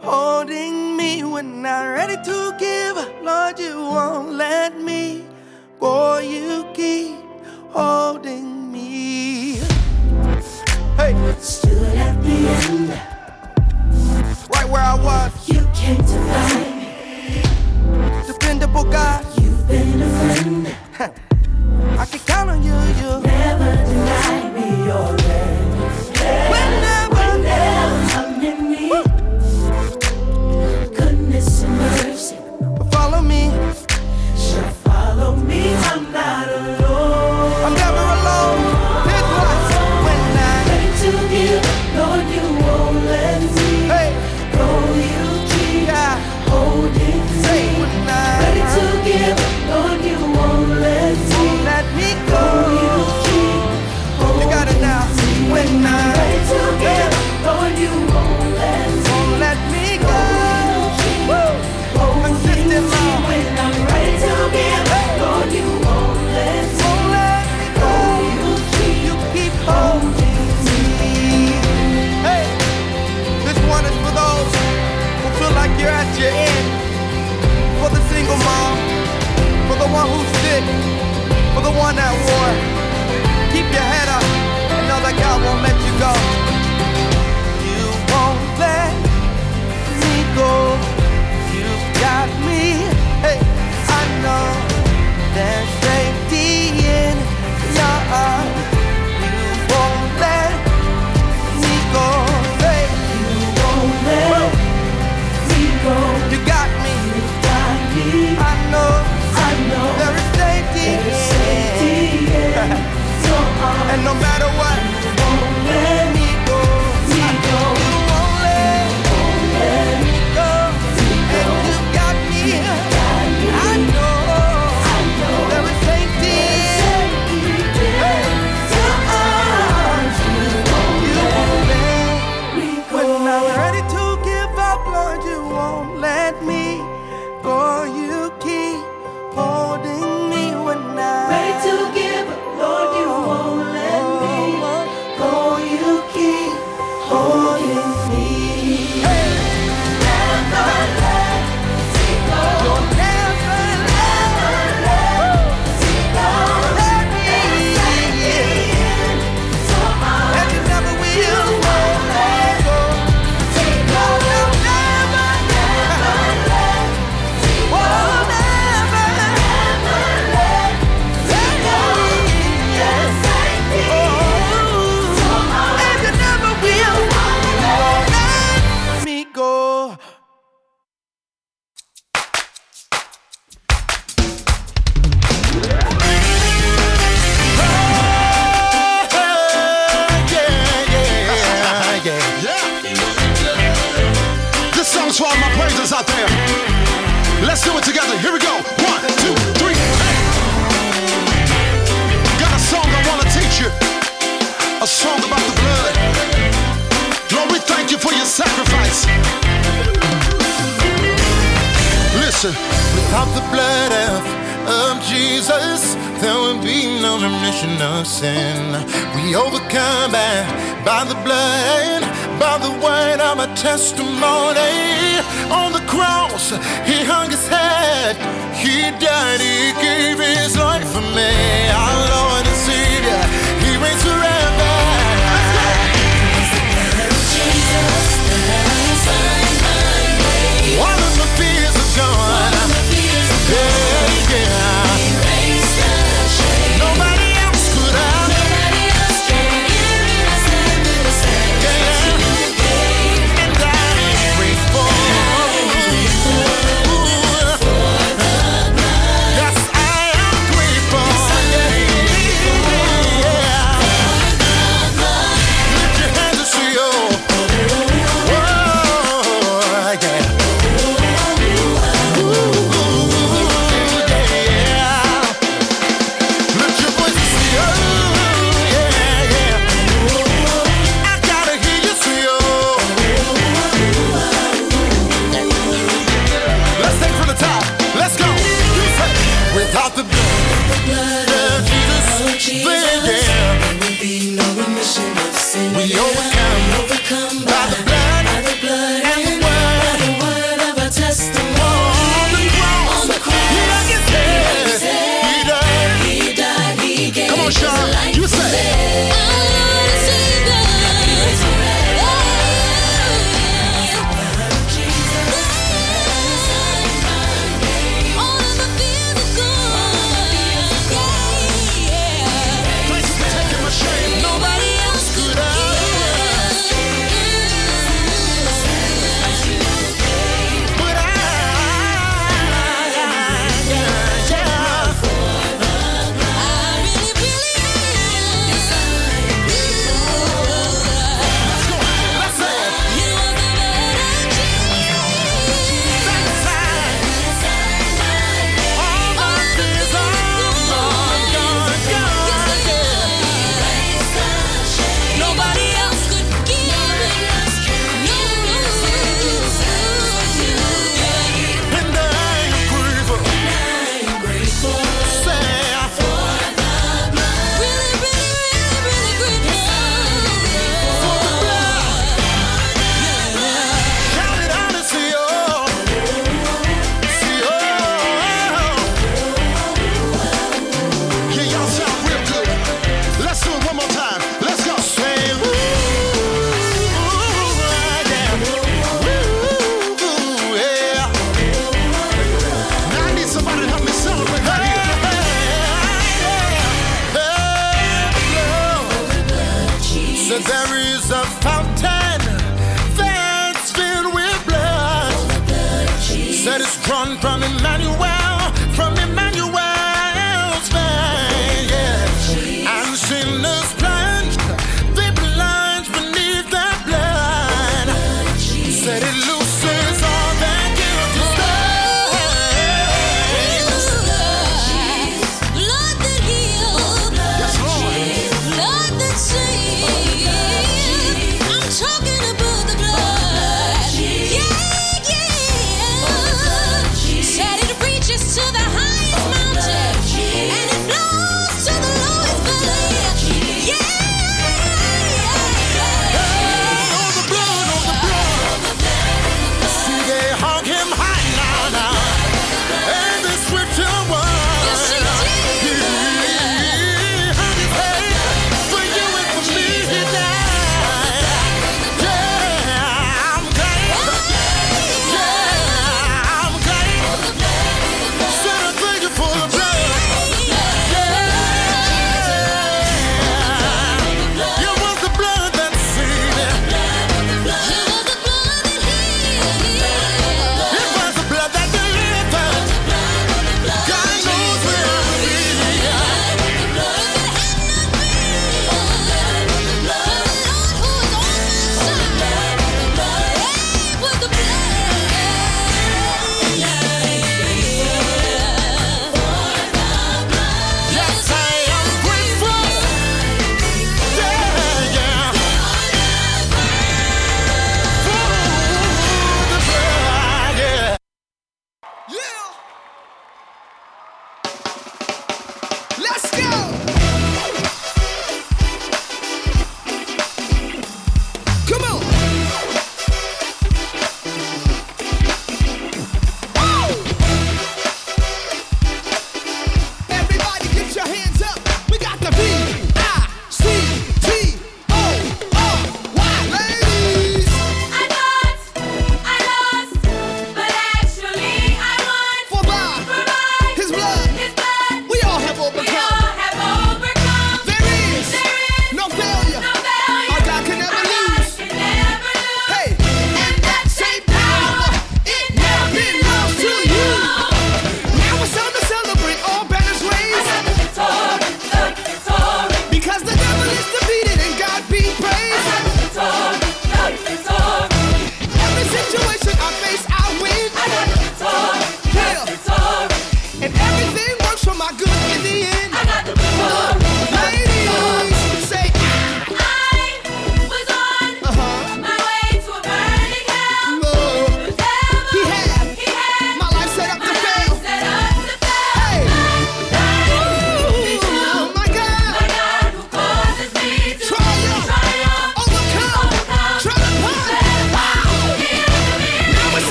Speaker 6: holding me. When I'm ready to give, Lord, you won't let me go. You keep holding me. Hey,
Speaker 5: Stood at the end,
Speaker 6: right where I was,
Speaker 5: you came to find me.
Speaker 6: dependable God.
Speaker 5: You've been a friend,
Speaker 6: I can count on you. You
Speaker 5: never denied
Speaker 7: me your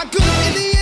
Speaker 7: I
Speaker 8: good
Speaker 6: in the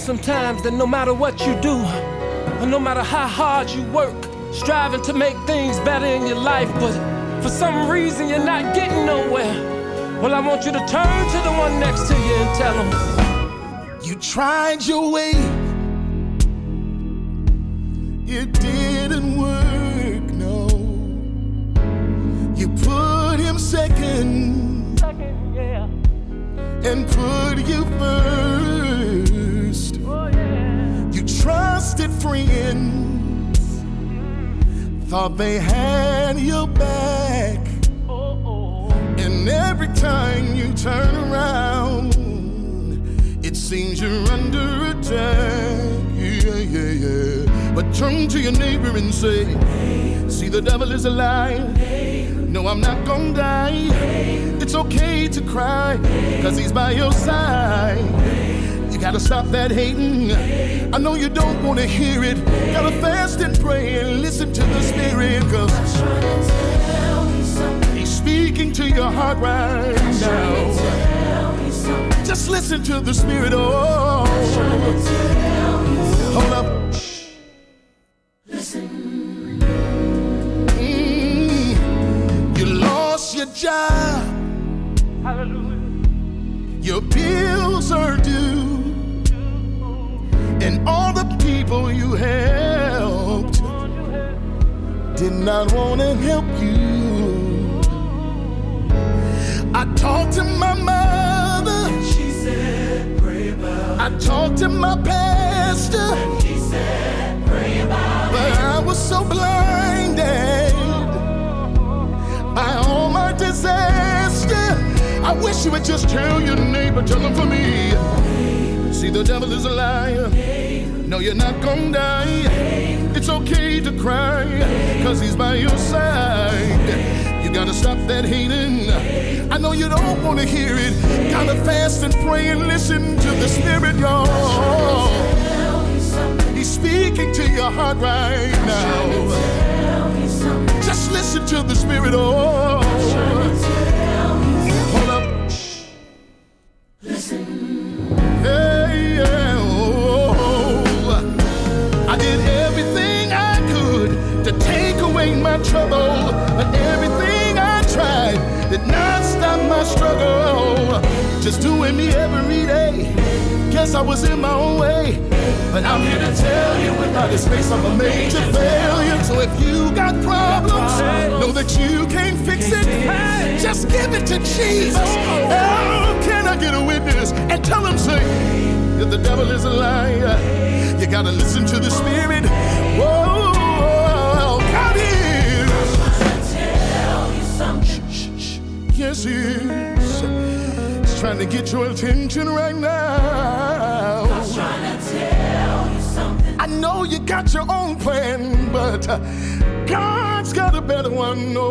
Speaker 9: sometimes that no matter what you do, or no matter how hard you work, striving to make things better in your life, but for some reason you're not getting nowhere. Well, I want you to turn to the one next to you and tell them,
Speaker 10: You tried your way Turn to your neighbor and say, See, the devil is alive. No, I'm not gonna die. It's okay to cry, cause he's by your side. You gotta stop that hating. I know you don't wanna hear it. Gotta fast and pray and listen to the Spirit, cause he's speaking to your heart right now. Just listen to the Spirit, oh. Hold up, help you. I talked to my mother. She said, pray about I talked to my pastor.
Speaker 4: He said, pray about
Speaker 10: But I was so blinded by all my disaster. I wish you would just tell your neighbor, tell them for me. See, the devil is a liar. No, you're not gonna die. It's okay to cry, cause he's by your side. You gotta stop that hating. I know you don't wanna hear it. Gotta fast and pray and listen to the Spirit, y'all. He's speaking to your heart right now. Just listen to the Spirit, oh. Guess I was in my own way. But I'm here to tell you without his face, I'm a major failure. So if you got problems, know that you can't fix it. Just give it to Jesus. Oh, can I get a witness and tell him, say, that the devil is a liar? You gotta listen to the Spirit. Whoa. Yes, he is. He's trying to get your attention right now. I know you got your own plan, but uh, God's got a better one. Oh,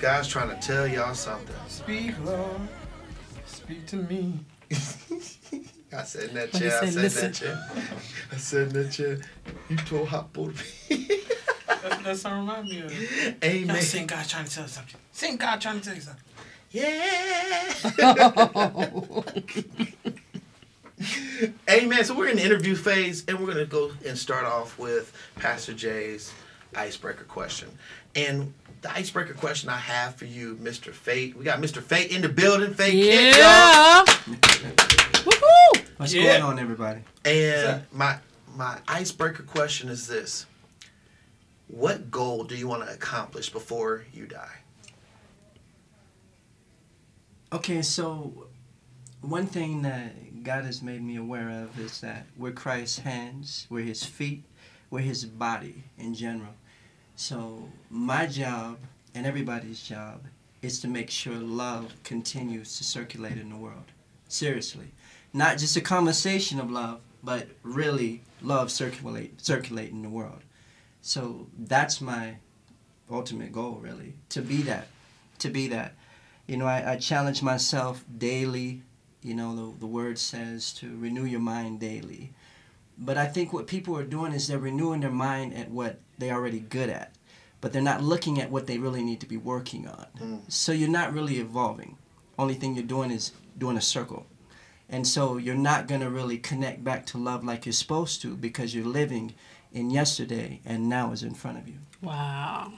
Speaker 10: God's trying to tell
Speaker 1: y'all something.
Speaker 3: Speak, Lord. Speak to me.
Speaker 1: I said in that chair. I
Speaker 2: said,
Speaker 1: in that chair. I said in that chair. You told hot boy to me.
Speaker 3: That's, that song remind me of. Y'all
Speaker 1: Amen.
Speaker 3: sing God trying to tell you something. Sing God trying to tell you something. Yeah.
Speaker 1: Amen. So we're in the interview phase, and we're to go and start off with Pastor Jay's icebreaker question. And the icebreaker question I have for you, Mr. Fate. We got Mr. Fate in the building. Fate Kent, y'all.
Speaker 2: Yeah. Woohoo!
Speaker 11: What's
Speaker 3: Yeah.
Speaker 11: going on, everybody?
Speaker 1: And my my icebreaker question is this: What goal do you want to accomplish before you die?
Speaker 11: Okay, so one thing that God has made me aware of is that we're Christ's hands, we're His feet, we're His body in general. So my job and everybody's job is to make sure love continues to circulate in the world. Seriously, not just a conversation of love, but really love circulate circulate in the world. So that's my ultimate goal, really, to be that, to be that. You know, I, I challenge myself daily. You know, the, the word says to renew your mind daily. But I think what people are doing is they're renewing their mind at what they're already good at, but they're not looking at what they really need to be working on. Mm. So you're not really evolving. Only thing you're doing is doing a circle. And so you're not going to really connect back to love like you're supposed to because you're living in yesterday and now is in front of you.
Speaker 2: Wow.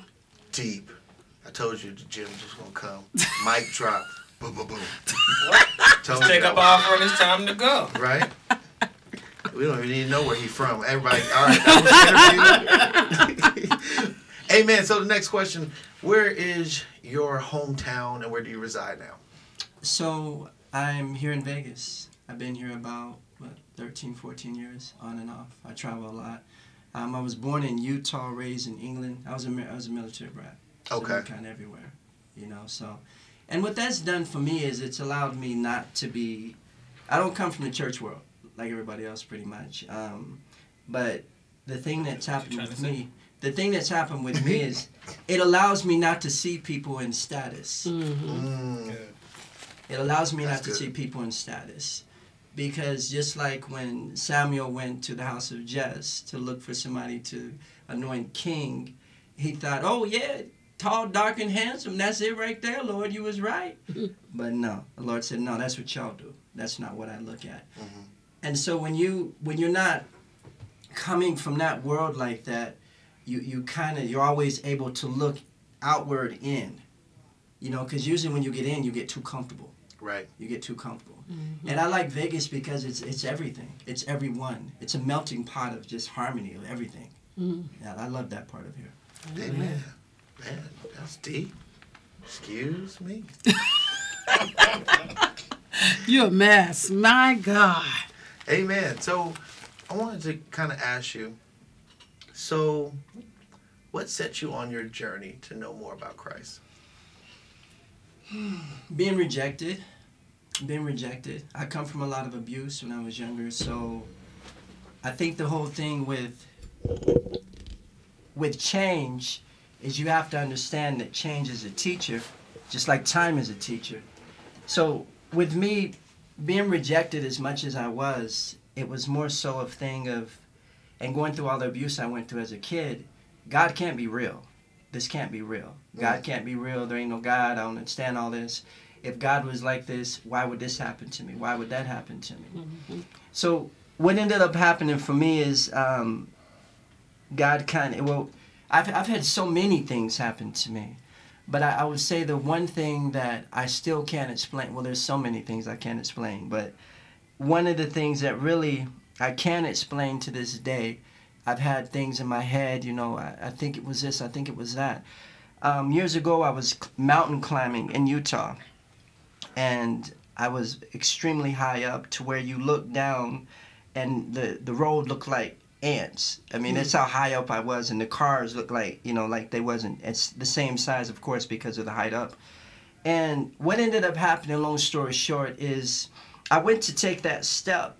Speaker 1: Deep. I told you the gym was gonna come. Mic drop. Boom, boom, boom. Told you
Speaker 3: Take
Speaker 1: that
Speaker 3: up
Speaker 1: was-
Speaker 3: offer it's time to go.
Speaker 1: right? We don't even need to know where he's from. Everybody, all right. Amen. So the next question: Where is your hometown and where do you reside now?
Speaker 11: So I'm here in Vegas. I've been here about what, 13, 14 years, on and off. I travel a lot. Um, I was born in Utah, raised in England. I was a I was a military brat. So
Speaker 1: Okay.
Speaker 11: kind of everywhere, you know. So, and what that's done for me is it's allowed me not to be. I don't come from the church world like everybody else, pretty much. Um, but the thing that's happened with me, the thing that's happened with me is, it allows me not to see people in status.
Speaker 1: Mm,
Speaker 11: It allows me
Speaker 1: That's
Speaker 11: not to see people in status. Because just like when Samuel went to the house of Jess to look for somebody to anoint king, he thought, oh, yeah, tall, dark, and handsome. That's it right there, Lord. You was right. but no, the Lord said, no, that's what y'all do. That's not what I look at. And so when you when you're not coming from that world like that, you you kind of you're always able to look outward in. You know, because usually when you get in, you get too comfortable.
Speaker 1: Right.
Speaker 11: You get too comfortable. Mm-hmm. And I like Vegas because it's it's everything. It's everyone. It's a melting pot of just harmony of everything. Mm-hmm. Yeah, I love that part of here.
Speaker 1: Amen. Man, that's deep. Excuse me.
Speaker 2: You're a mess. My God.
Speaker 1: Amen. So I wanted to kind of ask you so, what set you on your journey to know more about Christ?
Speaker 11: being rejected being rejected i come from a lot of abuse when i was younger so i think the whole thing with with change is you have to understand that change is a teacher just like time is a teacher so with me being rejected as much as i was it was more so a thing of and going through all the abuse i went through as a kid god can't be real this can't be real. God can't be real. There ain't no God. I don't understand all this. If God was like this, why would this happen to me? Why would that happen to me? So what ended up happening for me is um, God kind of well, I've I've had so many things happen to me, but I, I would say the one thing that I still can't explain. Well, there's so many things I can't explain, but one of the things that really I can't explain to this day I've had things in my head, you know, I, I think it was this, I think it was that. Um, years ago, I was mountain climbing in Utah, and I was extremely high up to where you look down, and the, the road looked like ants. I mean, that's how high up I was, and the cars looked like, you know, like they wasn't. It's the same size, of course, because of the height up. And what ended up happening, long story short, is I went to take that step,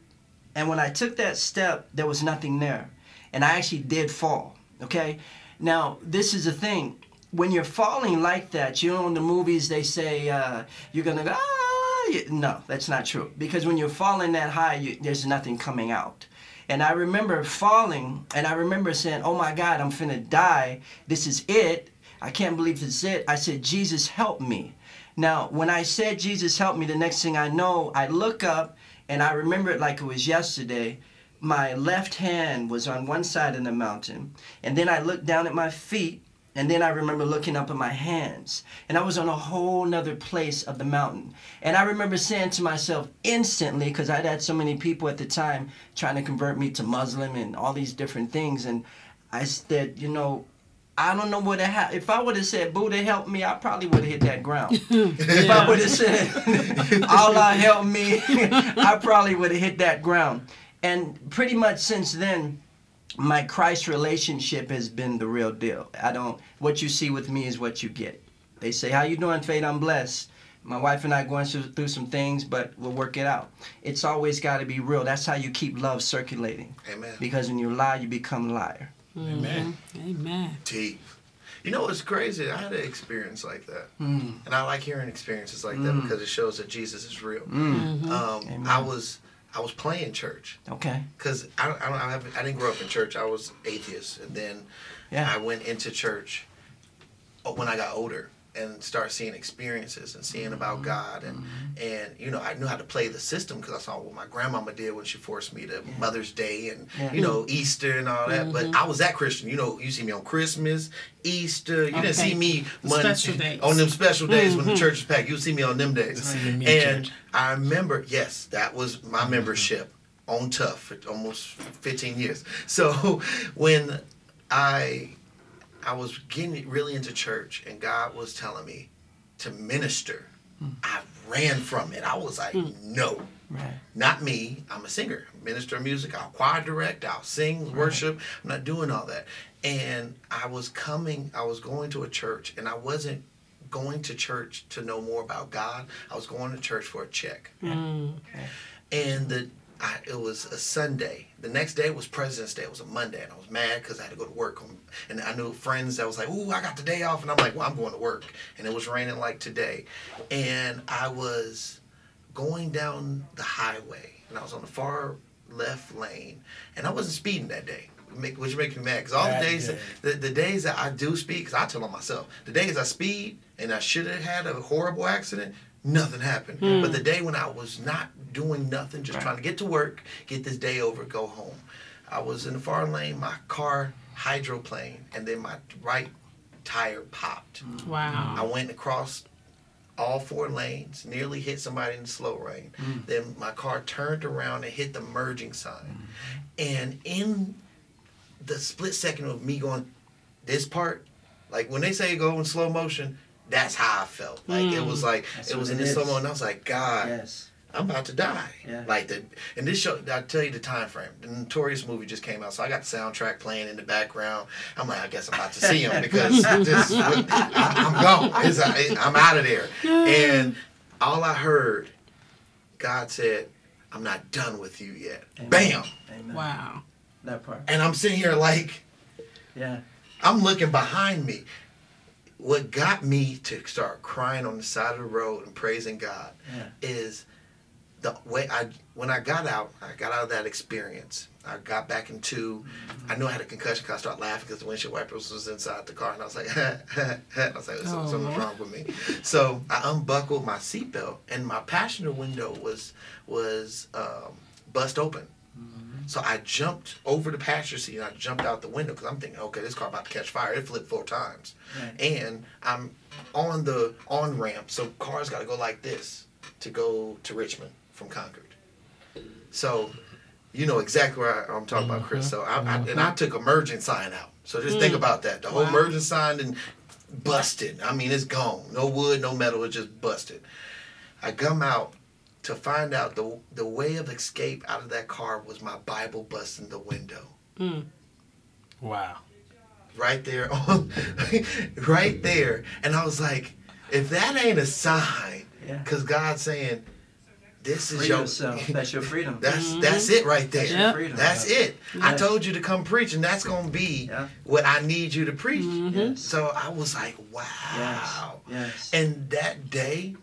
Speaker 11: and when I took that step, there was nothing there and I actually did fall. Okay, now this is the thing. When you're falling like that, you know, in the movies they say uh, you're gonna go. Ah, no, that's not true. Because when you're falling that high, you, there's nothing coming out. And I remember falling, and I remember saying, "Oh my God, I'm finna die. This is it. I can't believe this is it." I said, "Jesus, help me." Now, when I said Jesus help me, the next thing I know, I look up and I remember it like it was yesterday my left hand was on one side of the mountain and then i looked down at my feet and then i remember looking up at my hands and i was on a whole nother place of the mountain and i remember saying to myself instantly because i'd had so many people at the time trying to convert me to muslim and all these different things and i said you know I don't know what it ha- if I would have said Buddha help me, I probably would have hit that ground. if I would have said Allah help me, I probably would have hit that ground. And pretty much since then, my Christ relationship has been the real deal. I don't. What you see with me is what you get. They say, "How you doing, Fate? I'm blessed." My wife and I going through, through some things, but we'll work it out. It's always got to be real. That's how you keep love circulating.
Speaker 1: Amen.
Speaker 11: Because when you lie, you become a liar.
Speaker 3: Amen.
Speaker 2: Amen.
Speaker 1: Deep. You know what's crazy? I had an experience like that,
Speaker 11: Mm.
Speaker 1: and I like hearing experiences like that
Speaker 11: Mm.
Speaker 1: because it shows that Jesus is real.
Speaker 11: Mm.
Speaker 1: Um, I was I was playing church
Speaker 11: Okay.
Speaker 1: because I don't, I, don't, I, haven't, I didn't grow up in church. I was atheist, and then
Speaker 11: Yeah.
Speaker 1: I went into church uh, when I got older and start seeing experiences and seeing about mm-hmm. God and mm-hmm. and you know I knew how to play the system because I saw what my grandmama did when she forced me to Mother's Day and
Speaker 11: Yeah.
Speaker 1: you know Easter and all that. But mm-hmm. I was that Christian. You know, you see me on Christmas, Easter. You didn't see me
Speaker 2: The
Speaker 1: Mon-
Speaker 2: special days.
Speaker 1: on them special days when the church is packed. You see me on them days.
Speaker 3: See me at
Speaker 1: And
Speaker 3: church.
Speaker 1: I remember, yes, that was my membership on Tough for almost 15 years. So when I I was getting really into church and God was telling me to minister, hmm. I ran from it. I was like, hmm. no,
Speaker 11: Right.
Speaker 1: not me. I'm a singer, minister of music. I'll choir direct. I'll sing, worship. I'm not doing all that. And I was coming. I was going to a church, and I wasn't going to church to know more about God. I was going to church for a check. Hmm. And the I, it was a Sunday. The next day was President's Day. It was a Monday, and I was mad because I had to go to work. On, and I knew friends that was like, "Ooh, I got the day off," and I'm like, "Well, I'm going to work." And it was raining like today, and I was going down the highway, and I was on the far left lane, and I wasn't speeding that day. make, which makes me mad. Because all
Speaker 3: Bad
Speaker 1: the days, the, the days that I do speed, because I tell on myself, the days I speed and I should have had a horrible accident, nothing happened. But hmm. the day when I was not doing nothing, just trying to get to work, get this day over, go home, I was in the far lane, my car hydroplaned, and then my right tire popped.
Speaker 2: Wow. Mm-hmm.
Speaker 1: I went across all four lanes, nearly hit somebody in the slow lane. Hmm. Then my car turned around and hit the merging sign. Hmm. And in the split second of me going this part, like when they say go in slow motion, that's how I felt. Like it was mm. like
Speaker 11: That's
Speaker 1: it was in
Speaker 11: it
Speaker 1: this slow and I was like, God,
Speaker 11: Yes.
Speaker 1: I'm about to die.
Speaker 11: Yeah.
Speaker 1: Like the and this show I tell you the time frame. The Notorious movie just came out, so I got the soundtrack playing in the background. I'm like, I guess I'm about to see him because this, I, I'm gone. It's, I, I'm out of there. And all I heard, God said, "I'm not done with you yet."
Speaker 11: Amen.
Speaker 1: Bam.
Speaker 11: Amen.
Speaker 2: Wow.
Speaker 11: That part.
Speaker 1: And I'm sitting here like
Speaker 11: Yeah.
Speaker 1: I'm looking behind me. What got me to start crying on the side of the road and praising God
Speaker 11: Yeah.
Speaker 1: is the way I when I got out, I got out of that experience. I got back into. I knew I had a concussion because I started laughing because the windshield wipers was inside the car, and I was like, I was like,
Speaker 2: Oh.
Speaker 1: something's wrong with me. So I unbuckled my seatbelt, and my passenger window was was um, bust open. Mm-hmm. So I jumped over the passenger seat and I jumped out the window because I'm thinking, okay, this car about to catch fire. It flipped four times,
Speaker 11: Right.
Speaker 1: and I'm on the on ramp, so cars got to go like this to go to Richmond from Concord. So, you know exactly where I, I'm talking about, Chris. So I, I mm-hmm. and I took a merging sign out. So just think mm. about that. The whole
Speaker 2: Wow.
Speaker 1: merging sign and busted. I mean, it's gone. No wood, no metal. It's just busted. I come out to find out the the way of escape out of that car was my Bible busting the window mm.
Speaker 3: Wow.
Speaker 1: right there on right there and i was like if that ain't a sign
Speaker 11: Yeah.
Speaker 1: because god's saying this is
Speaker 11: Free
Speaker 1: your
Speaker 11: yourself. That's your freedom.
Speaker 1: that's mm-hmm. that's it right there
Speaker 11: That's
Speaker 2: Yep.
Speaker 11: freedom.
Speaker 1: that's it i told you to come preach and that's gonna be
Speaker 11: Yeah.
Speaker 1: what i need you to preach
Speaker 11: Yes.
Speaker 1: so i was like wow
Speaker 11: Yes. Yes.
Speaker 1: and that day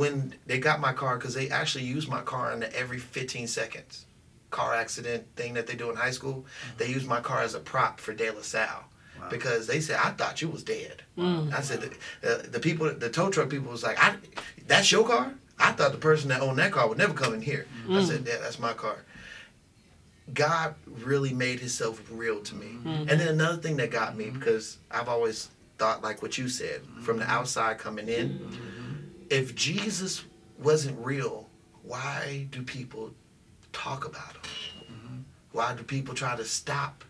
Speaker 1: when they got my car because they actually use my car in the every 15 seconds. Car accident thing that they do in high school mm-hmm. they use my car as a prop for de la salle. Because they said i thought you was dead. Mm. I said the, the, the people the tow truck people was like I, that's your car? I thought the person that owned that car would never come in here. I mm. said yeah that's my car. God really made himself real to me. Mm-hmm. And then another thing that got me mm-hmm. because i've always thought like what you said from the outside coming in if jesus wasn't real why do people talk about him? Mm-hmm. Why do people try to stop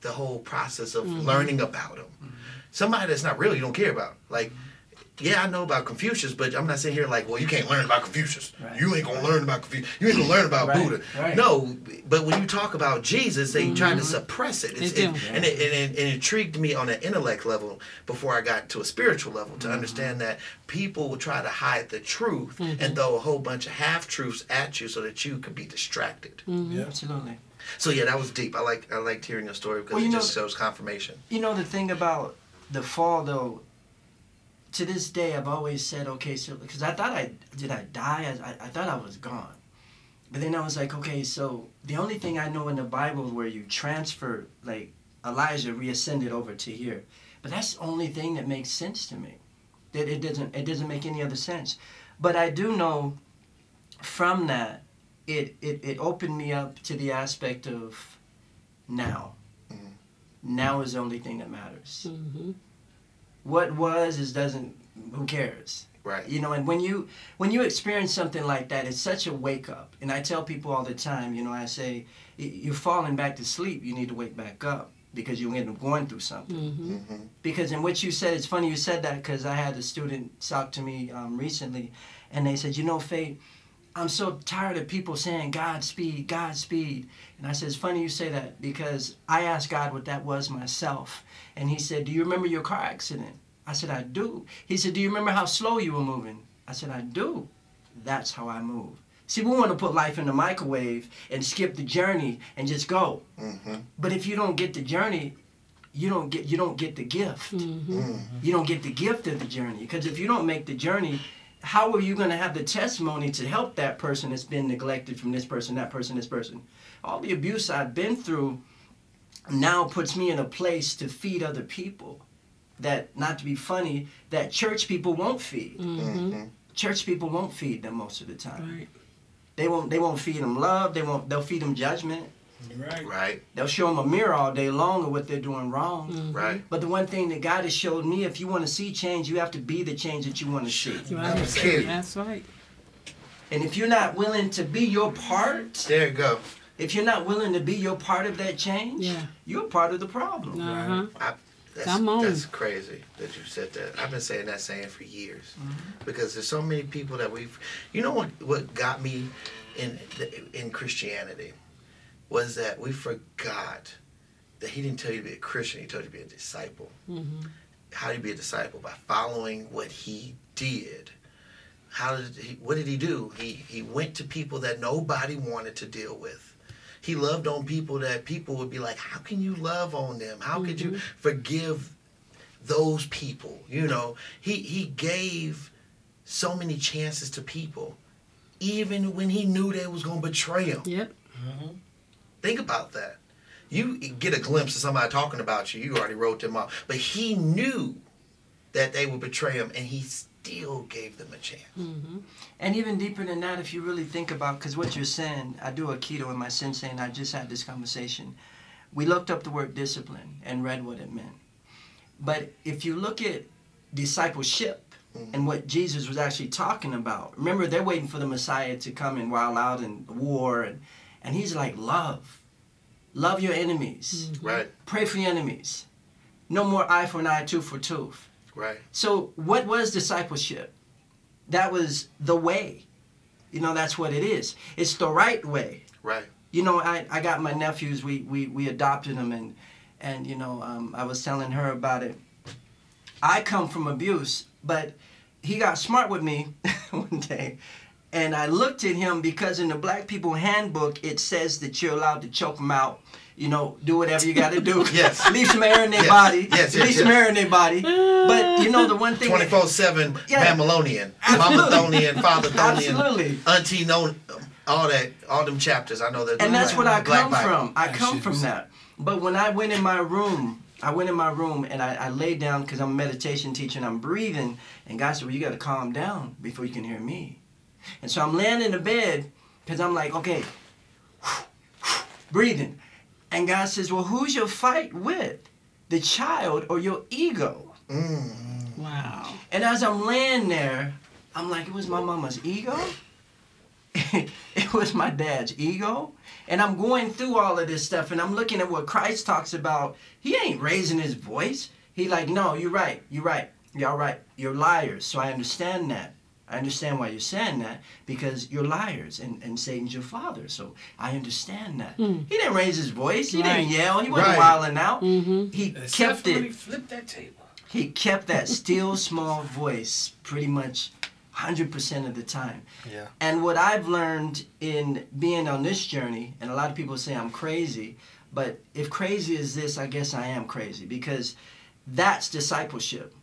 Speaker 1: the whole process of mm-hmm. learning about him? Mm-hmm. Somebody that's not real you don't care about. Like yeah, I know about Confucius, but I'm not sitting here like, well, you can't learn about Confucius.
Speaker 11: Right.
Speaker 1: You ain't gonna learn about Confucius. You ain't gonna learn about
Speaker 11: Right,
Speaker 1: Buddha.
Speaker 11: right.
Speaker 1: No, but when you talk about Jesus, they try to mm-hmm. suppress it. It's,
Speaker 2: They do.
Speaker 1: it- and it, and it, it intrigued me on an intellect level before I got to a spiritual level to mm-hmm. understand that people will try to hide the truth mm-hmm. and throw a whole bunch of half truths at you so that you could be distracted. Yeah.
Speaker 11: Absolutely.
Speaker 1: So yeah, that was deep. I like I liked hearing your story because
Speaker 11: Well,
Speaker 1: it just
Speaker 11: know-
Speaker 1: shows confirmation.
Speaker 11: You know the thing about the fall though. To this day, I've always said, okay, so because I thought I did I die? I, I, I thought I was gone, but then I was like, okay, so the only thing I know in the Bible where you transfer like Elijah reascended over to here, but that's the only thing that makes sense to me. That it doesn't it doesn't make any other sense, but I do know from that it it, it opened me up to the aspect of now. Now is the only thing that matters.
Speaker 2: Mm-hmm.
Speaker 11: What was is doesn't. Who cares?
Speaker 1: Right.
Speaker 11: You know, and when you when you experience something like that, it's such a wake up. And I tell people all the time, you know, I say, you're falling back to sleep. You need to wake back up because you end up going through something.
Speaker 2: Mm-hmm.
Speaker 11: Because in what you said, it's funny you said that because I had a student talk to me um, recently, and they said, you know, Faye, I'm so tired of people saying Godspeed, Godspeed. And I said, it's funny you say that because I asked God what that was myself. And he said, do you remember your car accident? I said, I do. He said, do you remember how slow you were moving? I said, I do. That's how I move. See, we want to put life in the microwave and skip the journey and just go.
Speaker 1: Mm-hmm.
Speaker 11: But if you don't get the journey, you don't get you don't get the gift.
Speaker 1: Mm-hmm.
Speaker 11: You don't get the gift of the journey because if you don't make the journey, how are you going to have the testimony to help that person that's been neglected from this person, that person, this person? All the abuse I've been through, now puts me in a place to feed other people that not to be funny that church people won't feed
Speaker 2: Mm-hmm.
Speaker 11: church people won't feed them most of the time
Speaker 2: Right.
Speaker 11: they won't they won't feed them love they won't they'll feed them judgment
Speaker 3: Right.
Speaker 1: Right.
Speaker 11: they'll show them a mirror all day long of what they're doing wrong
Speaker 2: Mm-hmm.
Speaker 1: Right.
Speaker 11: but the one thing that god has showed me if you want to see change you have to be the change that you want to see
Speaker 2: Right.
Speaker 1: kidding.
Speaker 2: That's right.
Speaker 11: and if you're not willing to be your part
Speaker 1: There you go.
Speaker 11: if you're not willing to be your part of that change
Speaker 2: Yeah.
Speaker 11: you're part of the problem
Speaker 2: Uh huh.
Speaker 1: I, that's,
Speaker 2: Come on.
Speaker 1: that's crazy that you said that. I've been saying that saying for years
Speaker 2: Mm-hmm.
Speaker 1: because there's so many people that we've. You know what? What got me in in Christianity was that we forgot that he didn't tell you to be a Christian. He told you to be a disciple.
Speaker 2: Mm-hmm.
Speaker 1: How do you be a disciple? By following what he did. How did he? What did he do? He he went to people that nobody wanted to deal with. He loved on people that people would be like, "How can you love on them? How could you forgive those people?" You know, he he gave so many chances to people, even when he knew they was gonna betray him.
Speaker 2: Yep.
Speaker 1: Think about that. You get a glimpse of somebody talking about you, you already wrote them off. But he knew that they would betray him, and he still gave them a chance. Mm-hmm.
Speaker 11: And even deeper than that, if you really think about, because what you're saying, I do aikido in my sensei, and I just had this conversation. We looked up the word discipline and read what it meant. But if you look at discipleship mm-hmm. and what Jesus was actually talking about, remember they're waiting for the Messiah to come and wild out and war, and, and he's like, love. Love your enemies.
Speaker 1: Right,
Speaker 11: Pray for your enemies. No more eye for an eye, tooth for tooth.
Speaker 1: right,
Speaker 11: So, what was discipleship? That was the way. You know, that's what it is. It's the right way.
Speaker 1: right.
Speaker 11: You know, I, I got my nephews, we, we, we adopted them, and, and you know, um, I was telling her about it. I come from abuse, but he got smart with me one day. And I looked at him because in the Black People Handbook, it says that you're allowed to choke them out. You know, do whatever you got to do.
Speaker 1: Yes.
Speaker 11: Leave some air in their
Speaker 1: Yes.
Speaker 11: body.
Speaker 1: Yes, yes,
Speaker 11: Leave some
Speaker 1: yes.
Speaker 11: air in their body. But you know, the one thing.
Speaker 1: 24 7
Speaker 11: Yeah.
Speaker 1: Babylonian, Mama
Speaker 11: Absolutely.
Speaker 1: Thonian, Father Thonian,
Speaker 11: Absolutely.
Speaker 1: Auntie No, all that, all them chapters. I know that.
Speaker 11: and that's what I
Speaker 1: Black
Speaker 11: come
Speaker 1: Bible.
Speaker 11: from. I come from that. But when I went in my room, I went in my room and I, I laid down because I'm a meditation teacher and I'm breathing. And God said, "Well, you got to calm down before you can hear me." And so I'm laying in the bed because I'm like, okay, breathing. And God says, "Well, who's your fight with, the child or your ego?" Mm-hmm.
Speaker 2: Wow.
Speaker 11: And as I'm laying there, I'm like, it was my mama's ego. it was my dad's ego. And I'm going through all of this stuff and I'm looking at what Christ talks about. He ain't raising his voice. He like, no, you're right. You're right. You're right. You're liars. So I understand that. I understand why you're saying that because you're liars and, and Satan's your father. So I understand that. He didn't raise his voice. He
Speaker 2: Right.
Speaker 11: didn't yell. He wasn't
Speaker 1: Right.
Speaker 11: wilding out.
Speaker 2: Mm-hmm.
Speaker 11: He
Speaker 3: Except
Speaker 11: kept
Speaker 3: for when
Speaker 11: it
Speaker 3: he flipped that table.
Speaker 11: he kept that still small voice pretty much 100% of the time.
Speaker 1: Yeah.
Speaker 11: And what I've learned in being on this journey, and a lot of people say I'm crazy, but if crazy is this, I guess I am crazy because that's discipleship.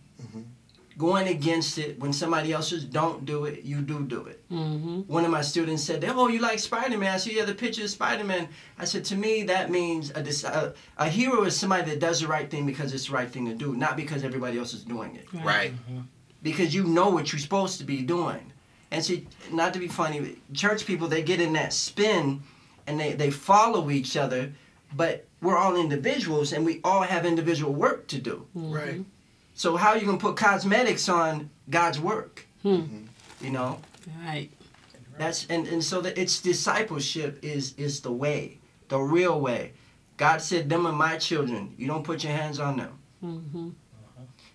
Speaker 11: Going against it when somebody else else's don't do it, you do do it.
Speaker 2: Mm-hmm.
Speaker 11: One of my students said, "Oh, you like Spider-Man? I see you have the picture of Spider-Man." I said, "To me, that means a, a a hero is somebody that does the right thing because it's the right thing to do, not because everybody else is doing it.
Speaker 1: Right.
Speaker 11: Because you know what you're supposed to be doing." And see, not to be funny, church people they get in that spin, and they they follow each other, but we're all individuals and we all have individual work to do.
Speaker 1: Right.
Speaker 11: So how you gonna put cosmetics on God's work?
Speaker 2: Hmm.
Speaker 11: You know.
Speaker 2: Right.
Speaker 11: That's and, and so that it's discipleship is is the way, the real way. God said, "Them are my children. You don't put your hands on them."
Speaker 2: Mm-hmm.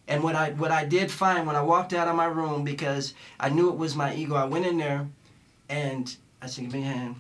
Speaker 11: And what I what I did find when I walked out of my room because I knew it was my ego, I went in there, and I said, "Give me a hand."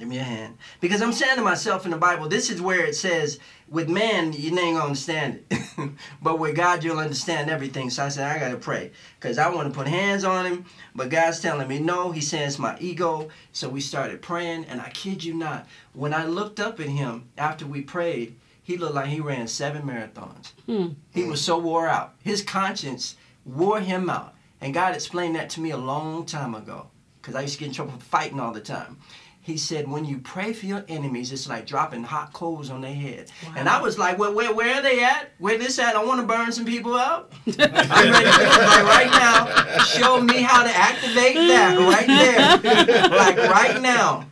Speaker 11: Give me a hand. Because I'm saying to myself in the Bible, this is where it says, with man, you ain't gonna understand it. but with God, you'll understand everything. So I said, I gotta pray. Because I want to put hands on him, but God's telling me no. He says my ego. So we started praying, and I kid you not, when I looked up at him after we prayed, he looked like he ran seven marathons.
Speaker 2: Hmm.
Speaker 11: He was so wore out. His conscience wore him out. And God explained that to me a long time ago. Because I used to get in trouble for fighting all the time. He said, when you pray for your enemies, it's like dropping hot coals on their head. And I was like, well, where, where are they at? Where this at? I want to burn some people up. I'm ready to do it. Like right now, show me how to activate that right there. like right now.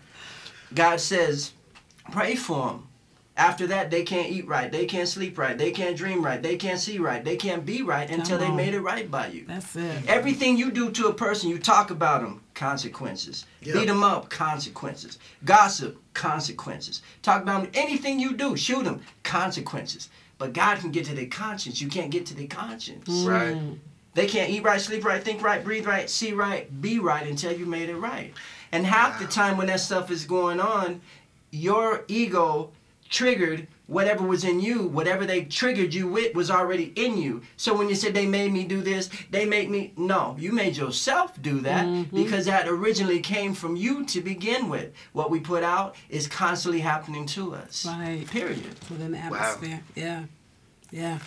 Speaker 11: God says, pray for them. After that, they can't eat right. They can't sleep right. They can't dream right. They can't see right. They can't be right until they made it right by you.
Speaker 2: That's it. Mm-hmm.
Speaker 11: Everything you do to a person, you talk about them, consequences.
Speaker 1: Yep.
Speaker 11: Beat them up, consequences. Gossip, consequences. Talk about 'em, anything you do, shoot them, consequences. But God can get to their conscience. You can't get to their conscience. Mm.
Speaker 1: Right.
Speaker 11: They can't eat right, sleep right, think right, breathe right, see right, be right until you made it right. And half the time when that stuff is going on, your ego triggered whatever was in you, whatever they triggered you with was already in you. So when you said they made me do this, they made me no, you made yourself do that mm-hmm. because that originally came from you to begin with. What we put out is constantly happening to us.
Speaker 2: Right.
Speaker 11: Period.
Speaker 2: within the atmosphere. Yeah, yeah.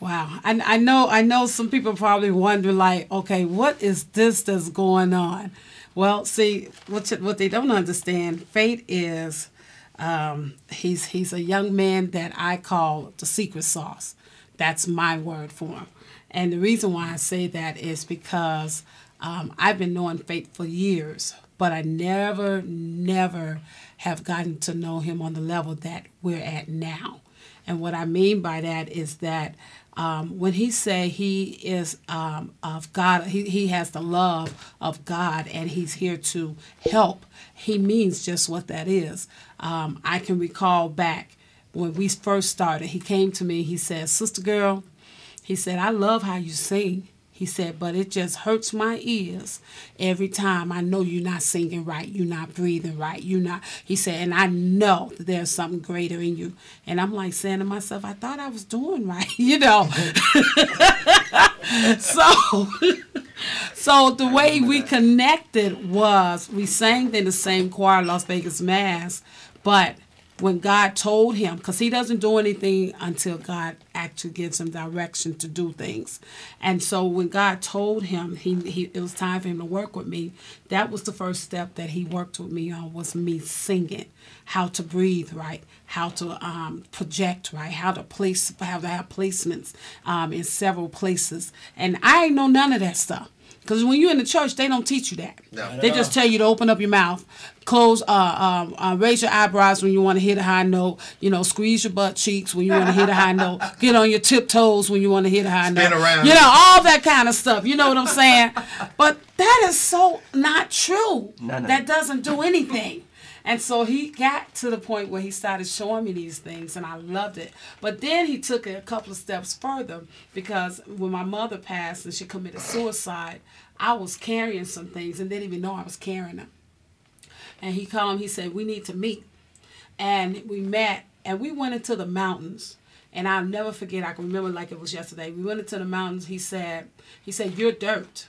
Speaker 2: Wow, and I know I know some people probably wonder like, okay, what is this that's going on? Well, see, what what they don't understand, Fate is, um, he's he's a young man that I call the secret sauce. That's my word for him, and the reason why I say that is because um, I've been knowing Fate for years, but I never, never have gotten to know him on the level that we're at now. And what I mean by that is that um, when he say he is um, of God, he, he has the love of God and he's here to help, he means just what that is. Um, I can recall back when we first started, he came to me, he said, Sister girl, he said, I love how you sing. He said, but it just hurts my ears every time I know you're not singing right, you're not breathing right, you're not. He said, and I know that there's something greater in you. And I'm like saying to myself, I thought I was doing right, you know. so, so the way we connected was we sang in the same choir, Las Vegas Mass, but when God told him, because he doesn't do anything until God actually gives him direction to do things. And so when God told him he, he it was time for him to work with me, that was the first step that he worked with me on was me singing, how to breathe right, how to um, project right, how to place, how to have placements um, in several places. And I ain't know none of that stuff. Because when you're in the church, they don't teach you that.
Speaker 1: No.
Speaker 2: They just tell you to open up your mouth, close, uh, um, uh, raise your eyebrows when you want to hit a high note. You know, squeeze your butt cheeks when you want to hit a high note. Get on your tiptoes when you want to hit a high
Speaker 1: Spin
Speaker 2: note.
Speaker 1: around.
Speaker 2: You know, all that kind of stuff. You know what I'm saying? but that is so not true.
Speaker 11: No, no.
Speaker 2: That doesn't do anything. And so he got to the point where he started showing me these things, and I loved it. But then he took it a couple of steps further because when my mother passed and she committed suicide, I was carrying some things and didn't even know I was carrying them. And he called he said, We need to meet. And we met, and we went into the mountains. And I'll never forget, I can remember like it was yesterday. We went into the mountains. He said, he said, You're dirt.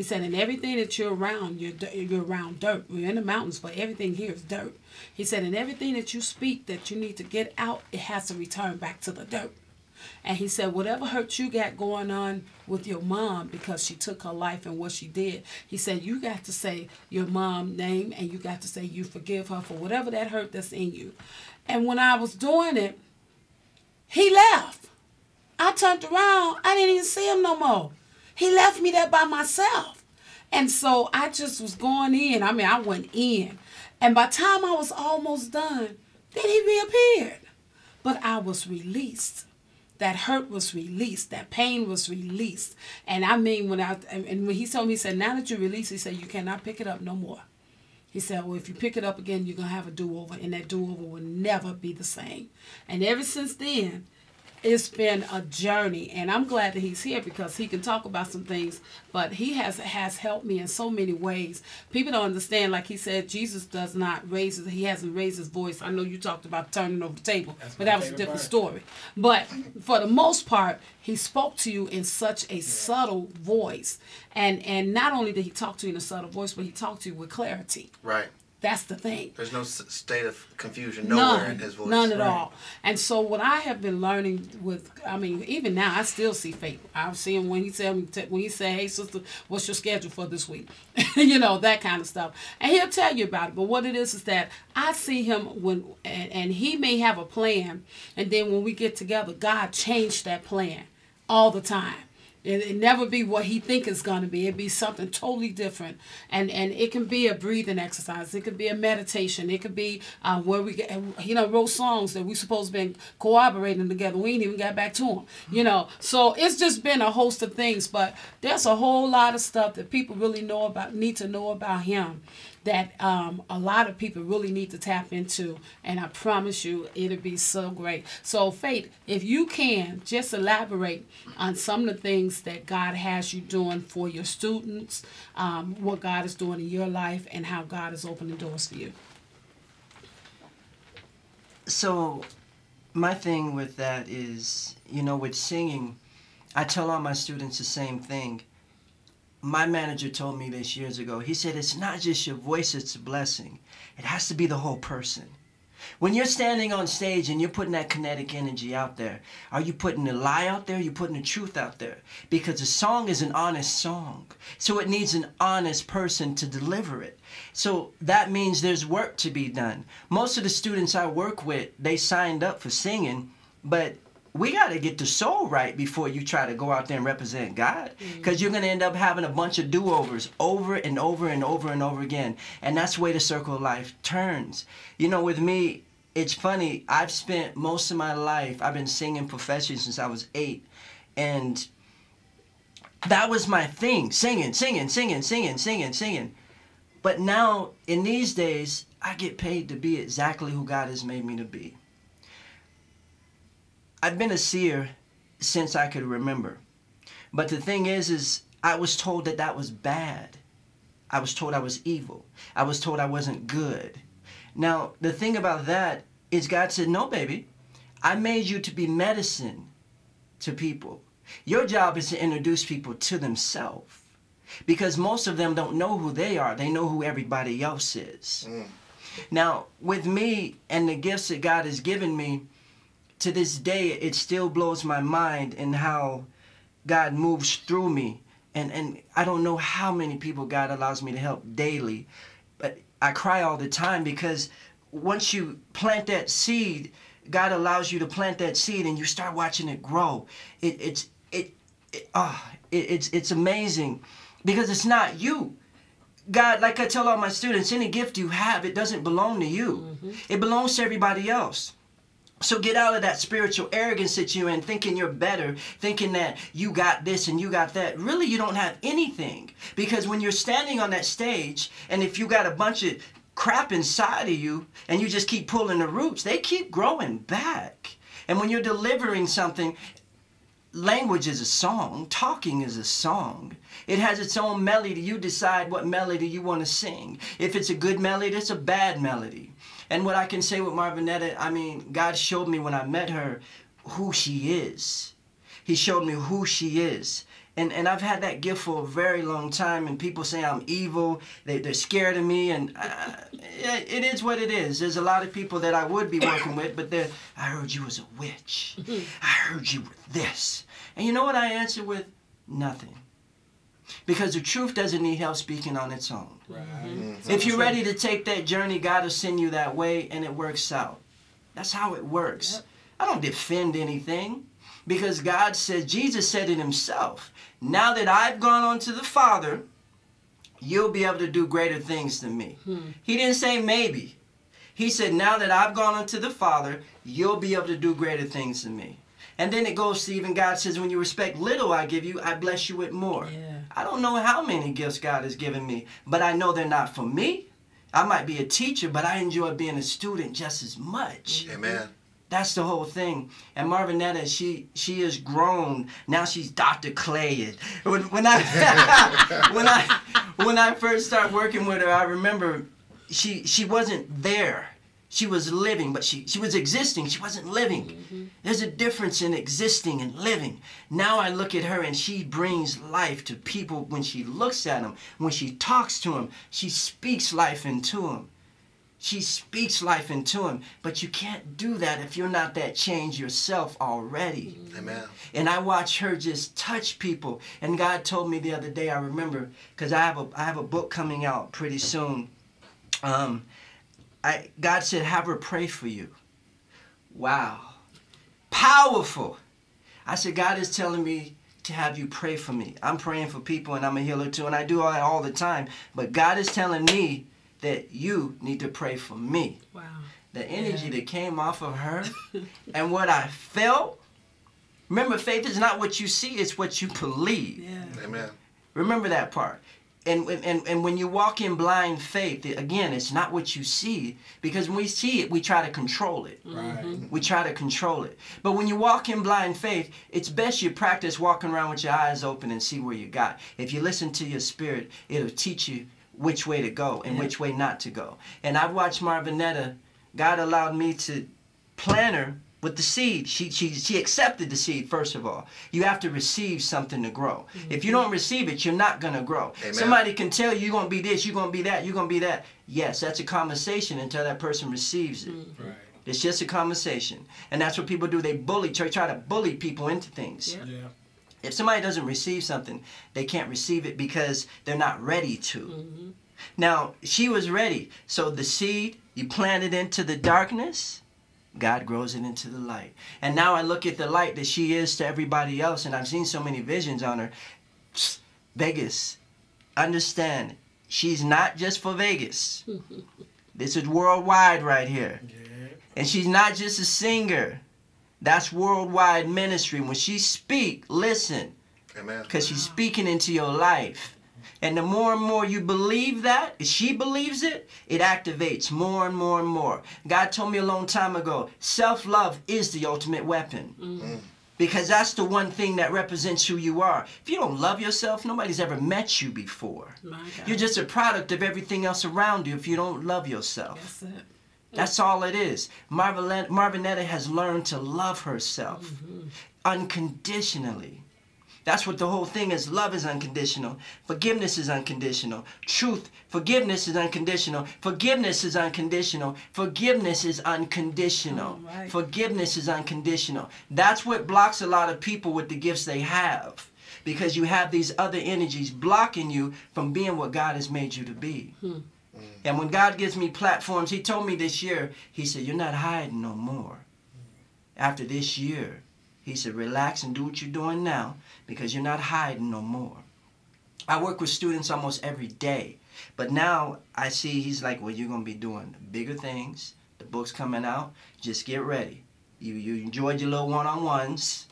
Speaker 2: He said, and everything that you're around, you're, you're around dirt. We're in the mountains, but everything here is dirt. He said, and everything that you speak that you need to get out, it has to return back to the dirt. And he said, whatever hurt you got going on with your mom because she took her life and what she did, he said, you got to say your mom name and you got to say you forgive her for whatever that hurt that's in you. And when I was doing it, he left. I turned around, I didn't even see him no more. He left me there by myself. And so I just was going in. I mean, I went in. And by time I was almost done, then he reappeared. But I was released. That hurt was released. That pain was released. And I mean, when I and when he told me, he said, "Now that you release," he said, "You cannot pick it up no more." He said, "Well, if you pick it up again, you're gonna have a do-over, and that do-over will never be the same." And ever since then, it's been a journey and i'm glad that he's here because he can talk about some things but he has has helped me in so many ways. People don't understand like he said jesus does not raise his, he hasn't raised his voice. I know you talked about turning over the table
Speaker 3: That's
Speaker 2: but that was a different
Speaker 3: part.
Speaker 2: story. But for the most part he spoke to you in such a subtle voice. And and not only did he talk to you in a subtle voice but he talked to you with clarity.
Speaker 1: Right.
Speaker 2: That's the thing.
Speaker 1: There's no s- state of confusion nowhere
Speaker 2: None,
Speaker 1: in his voice.
Speaker 2: none at all. And so what I have been learning with, I mean, even now I still see faith. I see him when he tell me when he say, "Hey sister, what's your schedule for this week?" you know that kind of stuff, and he'll tell you about it. But what it is is that I see him when, and, and he may have a plan, and then when we get together, God changed that plan all the time. It, it never be what he think it's to be. It be something totally different, and and it can be a breathing exercise. It could be a meditation. It could be uh, where we get, you know, wrote songs that we supposed been cooperating together. We ain't even got back to them, you know. So it's just been a host of things, but there's a whole lot of stuff that people really know about, need to know about him, that um, a lot of people really need to tap into. And I promise you, it'll be so great. So, Faith, if you can just elaborate on some of the things that God has you doing for your students, um, what God is doing in your life, and how God is opening doors for you.
Speaker 11: So, my thing with that is, you know, with singing, I tell all my students the same thing. My manager told me this years ago. He said, It's not just your voice, it's a blessing. It has to be the whole person. When you're standing on stage and you're putting that kinetic energy out there, are you putting the lie out there? Are you putting the truth out there? Because a song is an honest song. So it needs an honest person to deliver it. So that means there's work to be done. Most of the students I work with, they signed up for singing, but we got to get the soul right before you try to go out there and represent God. Mm. Because you're going to end up having a bunch of do overs over and over and over and over again. And that's the way the circle of life turns. You know, with me, it's funny. I've spent most of my life, I've been singing professionally since I was eight. And that was my thing singing, singing, singing, singing, singing, singing. But now, in these days, I get paid to be exactly who God has made me to be. I've been a seer since I could remember. But the thing is, is I was told that that was bad. I was told I was evil. I was told I wasn't good. Now, the thing about that is God said, no, baby, I made you to be medicine to people. Your job is to introduce people to themselves. Because most of them don't know who they are. They know who everybody else is. Mm. Now, with me and the gifts that God has given me, to this day, it still blows my mind in how God moves through me. And, and I don't know how many people God allows me to help daily, but I cry all the time because once you plant that seed, God allows you to plant that seed and you start watching it grow. It, it's, it, it, ah, it, it's, it's amazing because it's not you. God, like I tell all my students, any gift you have, it doesn't belong to you. It belongs to everybody else. So get out of that spiritual arrogance that you're in, thinking you're better, thinking that you got this and you got that. Really, you don't have anything. Because when you're standing on that stage, and if you got a bunch of crap inside of you, and you just keep pulling the roots, they keep growing back. And when you're delivering something, language is a song, talking is a song. It has its own melody. You decide what melody you want to sing. If it's a good melody, it's a bad melody. And what I can say with Marvinetta, I mean, God showed me when I met her who she is. He showed me who she is. And, and I've had that gift for a very long time, and people say I'm evil. They, they're scared of me, and uh, it is what it is. There's a lot of people that I would be working with, but they're, I heard you was a witch. I heard you were this. And you know what I answer with? Nothing. Because the truth doesn't need help speaking on its own. Mm-hmm. Mm-hmm. If you're ready to take that journey, God will send you that way and it works out. That's how it works. I don't defend anything because God said, Jesus said it himself. Now that I've gone on to the Father, you'll be able to do greater things than me. Hmm. He didn't say maybe. He said, now that I've gone unto the Father, you'll be able to do greater things than me. And then it goes to even God says, when you respect little I give you, I bless you with more. I don't know how many gifts God has given me, but I know they're not for me. I might be a teacher, but I enjoy being a student just as much. Mm-hmm.
Speaker 1: Amen.
Speaker 11: That's the whole thing. And Marvinetta, she she has grown. Now she's Dr. Clay. When, when I when I when I first started working with her, I remember she she wasn't there. She was living, but she she was existing. She wasn't living. There's a difference in existing and living. Now I look at her and she brings life to people when she looks at them, when she talks to them, she speaks life into them. She speaks life into him. But you can't do that if you're not that change yourself already.
Speaker 1: Amen.
Speaker 11: And I watch her just touch people. And God told me the other day, I remember, because I have a I have a book coming out pretty soon. Um, I God said, have her pray for you. Wow. Powerful. I said, God is telling me to have you pray for me. I'm praying for people and I'm a healer too, and I do all that all the time. But God is telling me that you need to pray for me.
Speaker 2: Wow.
Speaker 11: The energy that came off of her and what I felt. Remember, faith is not what you see, it's what you believe.
Speaker 2: Yeah.
Speaker 1: Amen.
Speaker 11: Remember that part. And, and, and when you walk in blind faith, again, it's not what you see because when we see it, we try to control it.
Speaker 3: Right. Mm-hmm.
Speaker 11: We try to control it. But when you walk in blind faith, it's best you practice walking around with your eyes open and see where you got. If you listen to your spirit, it'll teach you which way to go and which way not to go. And I've watched Marvinetta. God allowed me to plan her with the seed. She, she, she accepted the seed, first of all. You have to receive something to grow. Mm-hmm. If you don't receive it, you're not going to grow.
Speaker 1: Amen.
Speaker 11: Somebody can tell you you're going to be this, you're going to be that, you're going to be that. Yes, that's a conversation until that person receives it. Mm-hmm.
Speaker 3: Right.
Speaker 11: It's just a conversation. And that's what people do. They bully, try, try to bully people into things.
Speaker 2: Yeah.
Speaker 3: Yeah.
Speaker 11: If somebody doesn't receive something, they can't receive it because they're not ready to. Mm-hmm. Now, she was ready. So the seed, you plant it into the darkness, God grows it into the light. And now I look at the light that she is to everybody else, and I've seen so many visions on her. Psst, Vegas, understand, she's not just for Vegas. this is worldwide right here.
Speaker 3: Yeah.
Speaker 11: And she's not just a singer. That's worldwide ministry. When she speak, listen,
Speaker 1: Amen.
Speaker 11: because she's speaking into your life. And the more and more you believe that, if she believes it, it activates more and more and more. God told me a long time ago, self-love is the ultimate weapon. Mm-hmm. Because that's the one thing that represents who you are. If you don't love yourself, nobody's ever met you before. You're just a product of everything else around you if you don't love yourself.
Speaker 2: That's it.
Speaker 11: That's all it is. Marvin, Marvinetta has learned to love herself mm-hmm. unconditionally. That's what the whole thing is. Love is unconditional. Forgiveness is unconditional. Truth, forgiveness is unconditional. Forgiveness is unconditional. Forgiveness is unconditional.
Speaker 2: Oh, right.
Speaker 11: Forgiveness is unconditional. That's what blocks a lot of people with the gifts they have. Because you have these other energies blocking you from being what God has made you to be. Hmm. Mm. And when God gives me platforms, He told me this year, He said, You're not hiding no more. After this year, He said, Relax and do what you're doing now because you're not hiding no more. I work with students almost every day. But now I see He's like, Well, you're going to be doing bigger things. The book's coming out. Just get ready. You, you enjoyed your little one on ones.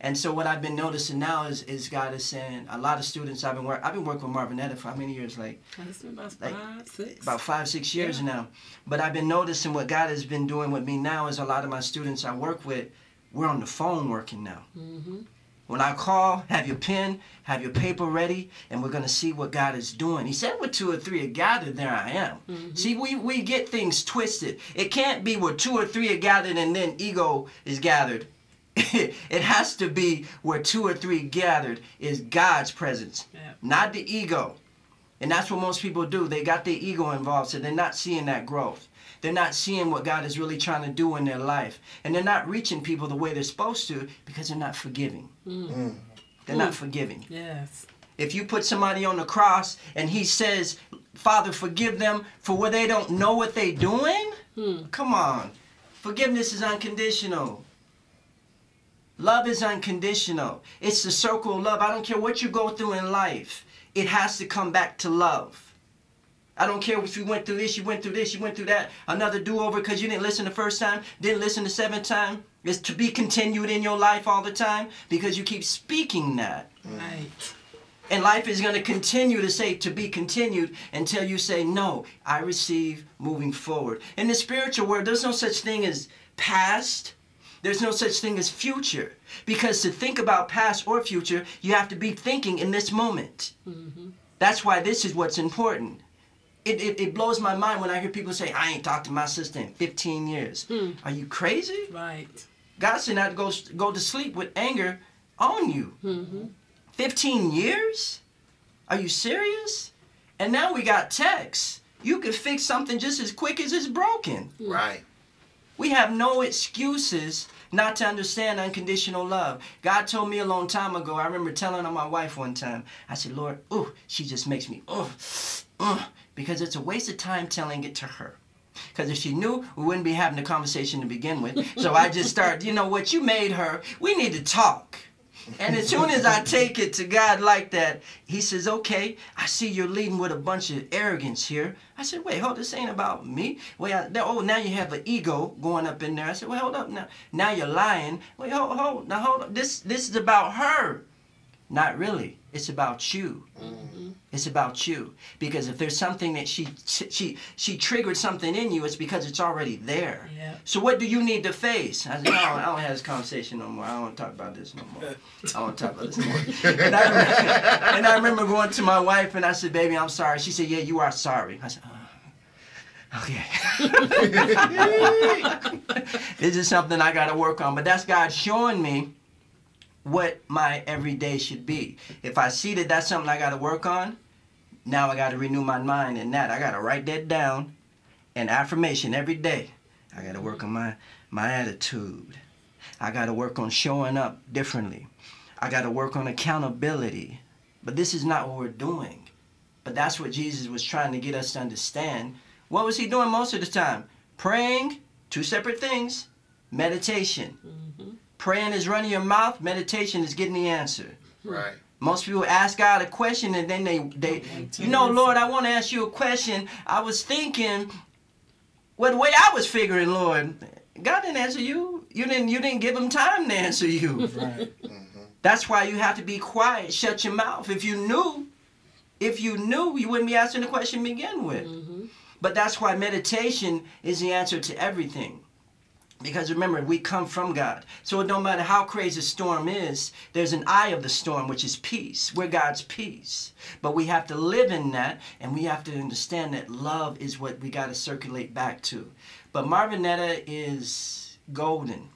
Speaker 11: And so what I've been noticing now is, is God is saying a lot of students I've been work I've been working with Marvinetta for how many years? Like
Speaker 2: about
Speaker 11: Like,
Speaker 2: five, six.
Speaker 11: about five, six years now. But I've been noticing what God has been doing with me now is a lot of my students I work with, we're on the phone working now. Mm-hmm. When I call, have your pen, have your paper ready, and we're gonna see what God is doing. He said, "Where two or three are gathered, there I am." Mm-hmm. See, we we get things twisted. It can't be where two or three are gathered and then ego is gathered. it has to be where two or three gathered is God's presence,
Speaker 2: Yeah.
Speaker 11: not the ego. And that's what most people do. They got their ego involved, so they're not seeing that growth. They're not seeing what God is really trying to do in their life. And they're not reaching people the way they're supposed to because they're not forgiving. Mm. Mm. They're not mm. forgiving.
Speaker 2: Yes.
Speaker 11: If you put somebody on the cross and he says, Father, forgive them for what they don't know what they're doing, hmm. come on. Forgiveness is unconditional. Love is unconditional. It's the circle of love. I don't care what you go through in life, it has to come back to love. I don't care if you went through this, you went through this, you went through that, another do over because you didn't listen the first time, didn't listen the seventh time. It's to be continued in your life all the time because you keep speaking that.
Speaker 2: Right.
Speaker 11: And life is going to continue to say to be continued until you say, No, I receive moving forward. In the spiritual world, there's no such thing as past. There's no such thing as future. Because to think about past or future, you have to be thinking in this moment. Mm-hmm. That's why this is what's important. It, it, it blows my mind when I hear people say, I ain't talked to my sister in 15 years. Hmm. Are you crazy?
Speaker 2: Right.
Speaker 11: God said not to go, go to sleep with anger on you. Mm-hmm. 15 years? Are you serious? And now we got texts. You could fix something just as quick as it's broken. Hmm.
Speaker 1: Right.
Speaker 11: We have no excuses not to understand unconditional love. God told me a long time ago, I remember telling on my wife one time, I said, Lord, ooh, she just makes me, ooh, ooh, because it's a waste of time telling it to her. Because if she knew, we wouldn't be having the conversation to begin with. So I just started, you know what, you made her, we need to talk. And as soon as I take it to God like that, He says, Okay, I see you're leading with a bunch of arrogance here. I said, Wait, hold, this ain't about me. Wait, I, oh, now you have an ego going up in there. I said, Well, hold up now. Now you're lying. Wait, hold, hold, now hold up. This, this is about her. Not really. It's about you. Mm-hmm. It's about you. Because if there's something that she she she triggered something in you, it's because it's already there.
Speaker 2: Yeah.
Speaker 11: So what do you need to face? I said, no, I don't have this conversation no more. I don't want to talk about this no more. I don't talk about this no more. And I, remember, and I remember going to my wife and I said, baby, I'm sorry. She said, yeah, you are sorry. I said, oh, okay. this is something I got to work on. But that's God showing me what my everyday should be. If I see that that's something I got to work on, now I got to renew my mind in that. I got to write that down, an affirmation every day. I got to work on my my attitude. I got to work on showing up differently. I got to work on accountability. But this is not what we're doing. But that's what Jesus was trying to get us to understand. What was he doing most of the time? Praying, two separate things. Meditation. Mm-hmm. Praying is running your mouth, meditation is getting the answer.
Speaker 1: Right.
Speaker 11: Most people ask God a question and then they, they you know, Lord, I want to ask you a question. I was thinking, well, the way I was figuring, Lord, God didn't answer you. You didn't you didn't give him time to answer you.
Speaker 3: Right. Mm-hmm.
Speaker 11: That's why you have to be quiet, shut your mouth. If you knew, if you knew, you wouldn't be asking the question to begin with. Mm-hmm. But that's why meditation is the answer to everything. Because remember, we come from God. So it don't matter how crazy the storm is, there's an eye of the storm, which is peace. We're God's peace. But we have to live in that, and we have to understand that love is what we got to circulate back to. But Marvinetta is golden.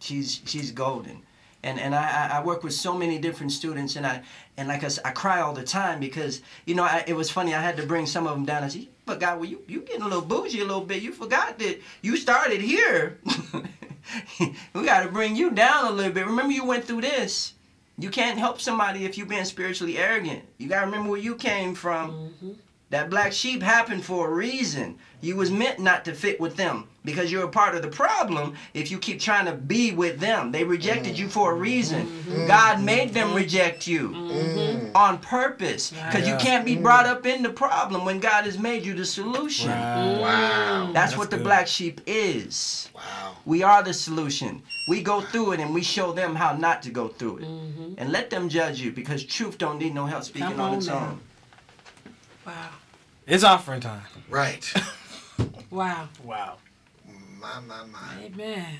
Speaker 11: She's she's golden. And, and I, I work with so many different students, and I and like I, I cry all the time because you know I, it was funny. I had to bring some of them down. I said, "But God, well, you you getting a little bougie a little bit. You forgot that you started here. we got to bring you down a little bit. Remember, you went through this. You can't help somebody if you've been spiritually arrogant. You got to remember where you came from. Mm-hmm. That black sheep happened for a reason. You was meant not to fit with them because you're a part of the problem if you keep trying to be with them. They rejected you for a reason. Mm-hmm. God made mm-hmm. them reject you mm-hmm. on purpose because you can't be brought up in the problem when God has made you the solution.
Speaker 1: Wow.
Speaker 11: That's,
Speaker 3: That's
Speaker 11: what the
Speaker 3: good.
Speaker 11: black sheep is.
Speaker 1: Wow.
Speaker 11: We are the solution. We go through it and we show them how not to go through it. And let them judge you because truth don't need no help speaking
Speaker 2: Come
Speaker 11: on
Speaker 2: on
Speaker 11: its
Speaker 2: now.
Speaker 11: own.
Speaker 2: Wow.
Speaker 3: It's offering time.
Speaker 1: Right.
Speaker 2: Wow.
Speaker 3: Wow.
Speaker 1: My, my, my.
Speaker 2: Amen.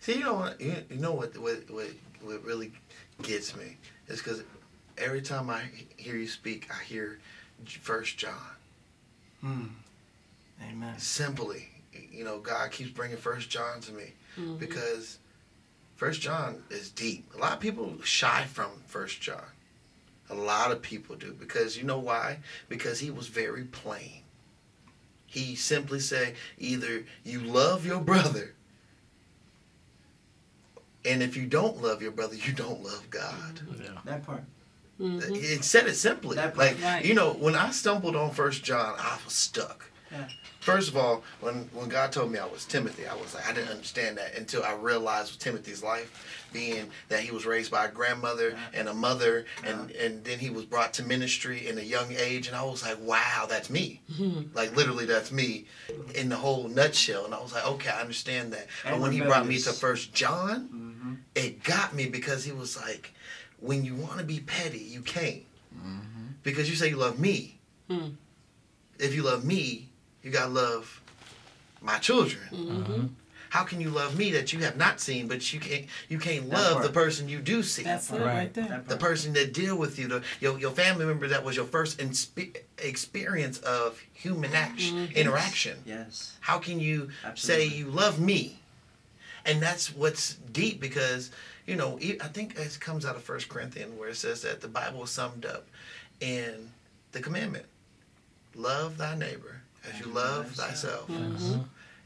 Speaker 1: See, you know what? You, you know what, what? What? What really gets me is because every time I hear you speak, I hear First John.
Speaker 11: Hmm. Amen.
Speaker 1: Simply, you know, God keeps bringing First John to me because First John is deep. A lot of people shy from First John. A lot of people do because you know why? Because he was very plain. He simply said, either you love your brother, and if you don't love your brother, you don't love God. Mm-hmm.
Speaker 11: That part.
Speaker 1: It mm-hmm. said it simply.
Speaker 11: That
Speaker 1: like.
Speaker 2: Right.
Speaker 1: you know, when I stumbled on First John, I was stuck.
Speaker 11: Yeah.
Speaker 1: First of all, when when God told me I was Timothy, I was like I didn't understand that until I realized Timothy's life being that he was raised by a grandmother and a mother, and and then he was brought to ministry in a young age, and I was like, wow, that's me. Like literally, that's me in the whole nutshell. And I was like, okay, I understand that. But when he brought me to. First John, it got me because he was like, when you want to be petty, you can't. Because you say you love me. If you love me, you got to love my children. Mm-hmm. How can you love me that you have not seen, but you can't you can't
Speaker 11: That
Speaker 1: love
Speaker 11: part.
Speaker 1: the person you do see?
Speaker 2: That's
Speaker 3: Right.
Speaker 2: right there.
Speaker 11: That
Speaker 1: the person that deal with you, the your, your family member that was your first inspe- experience of human action mm-hmm. interaction.
Speaker 11: Yes.
Speaker 1: How can you
Speaker 11: Absolutely.
Speaker 1: say you love me? And that's what's deep because, you know, I think it comes out of First Corinthians where it says that the Bible is summed up in the commandment. love thy neighbor as you love thyself. Mm-hmm.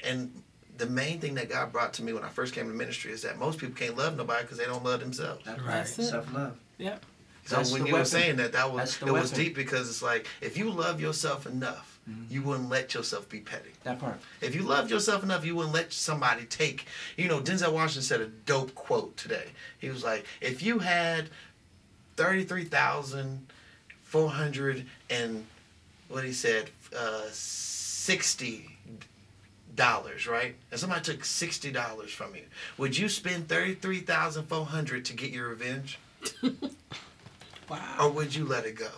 Speaker 1: And the main thing that God brought to me when I first came to ministry is that most people can't love nobody because they don't love themselves.
Speaker 11: That's
Speaker 3: Right.
Speaker 11: right.
Speaker 2: That's it.
Speaker 11: Self love.
Speaker 2: Yep.
Speaker 1: So
Speaker 11: That's
Speaker 1: when
Speaker 11: the
Speaker 1: you were saying that, that was
Speaker 11: That's the
Speaker 1: it was deep because it's like if you love yourself enough, mm-hmm. you wouldn't let yourself be petty.
Speaker 11: That part.
Speaker 1: If you loved yourself enough, you wouldn't let somebody take. You know, Denzel Washington said a dope quote today. He was like, "If you had thirty-three thousand four hundred and what he said, uh, sixty dollars, right? And somebody took sixty dollars from you, would you spend thirty-three thousand four hundred to get your revenge,
Speaker 2: Wow.
Speaker 1: or would you let it go?"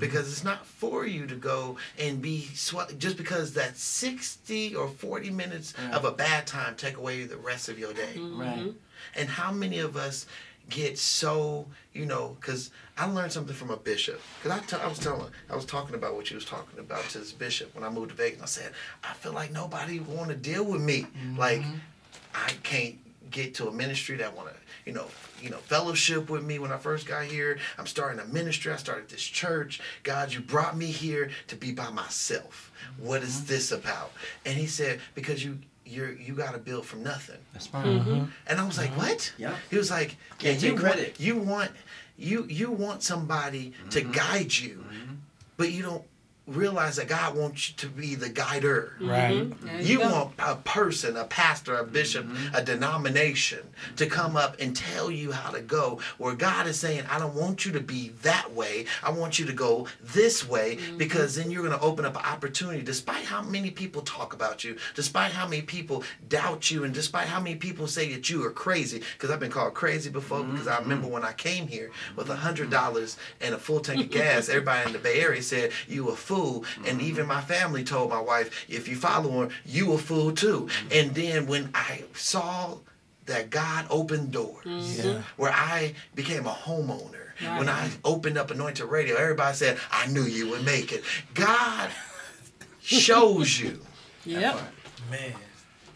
Speaker 1: because it's not for you to go and be sw- just because that 60 or 40 minutes
Speaker 11: Yeah.
Speaker 1: of a bad time take away the rest of your day
Speaker 11: Right.
Speaker 1: and how many of us get so you know because i learned something from a bishop. Because I, t- I was telling i was talking about what you was talking about to this bishop when i moved to vegas. I said i feel like nobody want to deal with me. Mm-hmm. Like i can't get to a ministry that want to you know you know fellowship with me. When i first got here i'm starting a ministry. I started this church. God you brought me here to be by myself. What is mm-hmm. this about? And he said because you you're you got to build from nothing
Speaker 11: That's part. Mm-hmm. Uh-huh.
Speaker 1: and I was like, uh-huh. "What?"
Speaker 11: Yeah.
Speaker 1: He was like,
Speaker 11: Can't
Speaker 1: "Yeah, you
Speaker 11: credit.
Speaker 1: Want, you want you you want somebody to mm-hmm. guide you, mm-hmm. but you don't realize that God wants you to be the guider.
Speaker 3: Right.
Speaker 2: There
Speaker 1: You
Speaker 2: go.
Speaker 1: want a person, a pastor, a bishop, mm-hmm. a denomination to come up and tell you how to go. Where God is saying, I don't want you to be that way. I want you to go this way mm-hmm. because then you're going to open up an opportunity. Despite how many people talk about you, despite how many people doubt you, and despite how many people say that you are crazy, because I've been called crazy before. Mm-hmm. Because I remember when I came here with a hundred dollars and a full tank of gas, everybody in the Bay Area said you a fool, and even mm-hmm. my family told my wife, if you follow him, you a fool too. Mm-hmm. And then when I saw that God opened doors, mm-hmm.
Speaker 3: Yeah.
Speaker 1: where I became a homeowner, when I opened up Anointed Radio, everybody said, I knew you would make it. God shows you
Speaker 2: Yep.
Speaker 3: Man.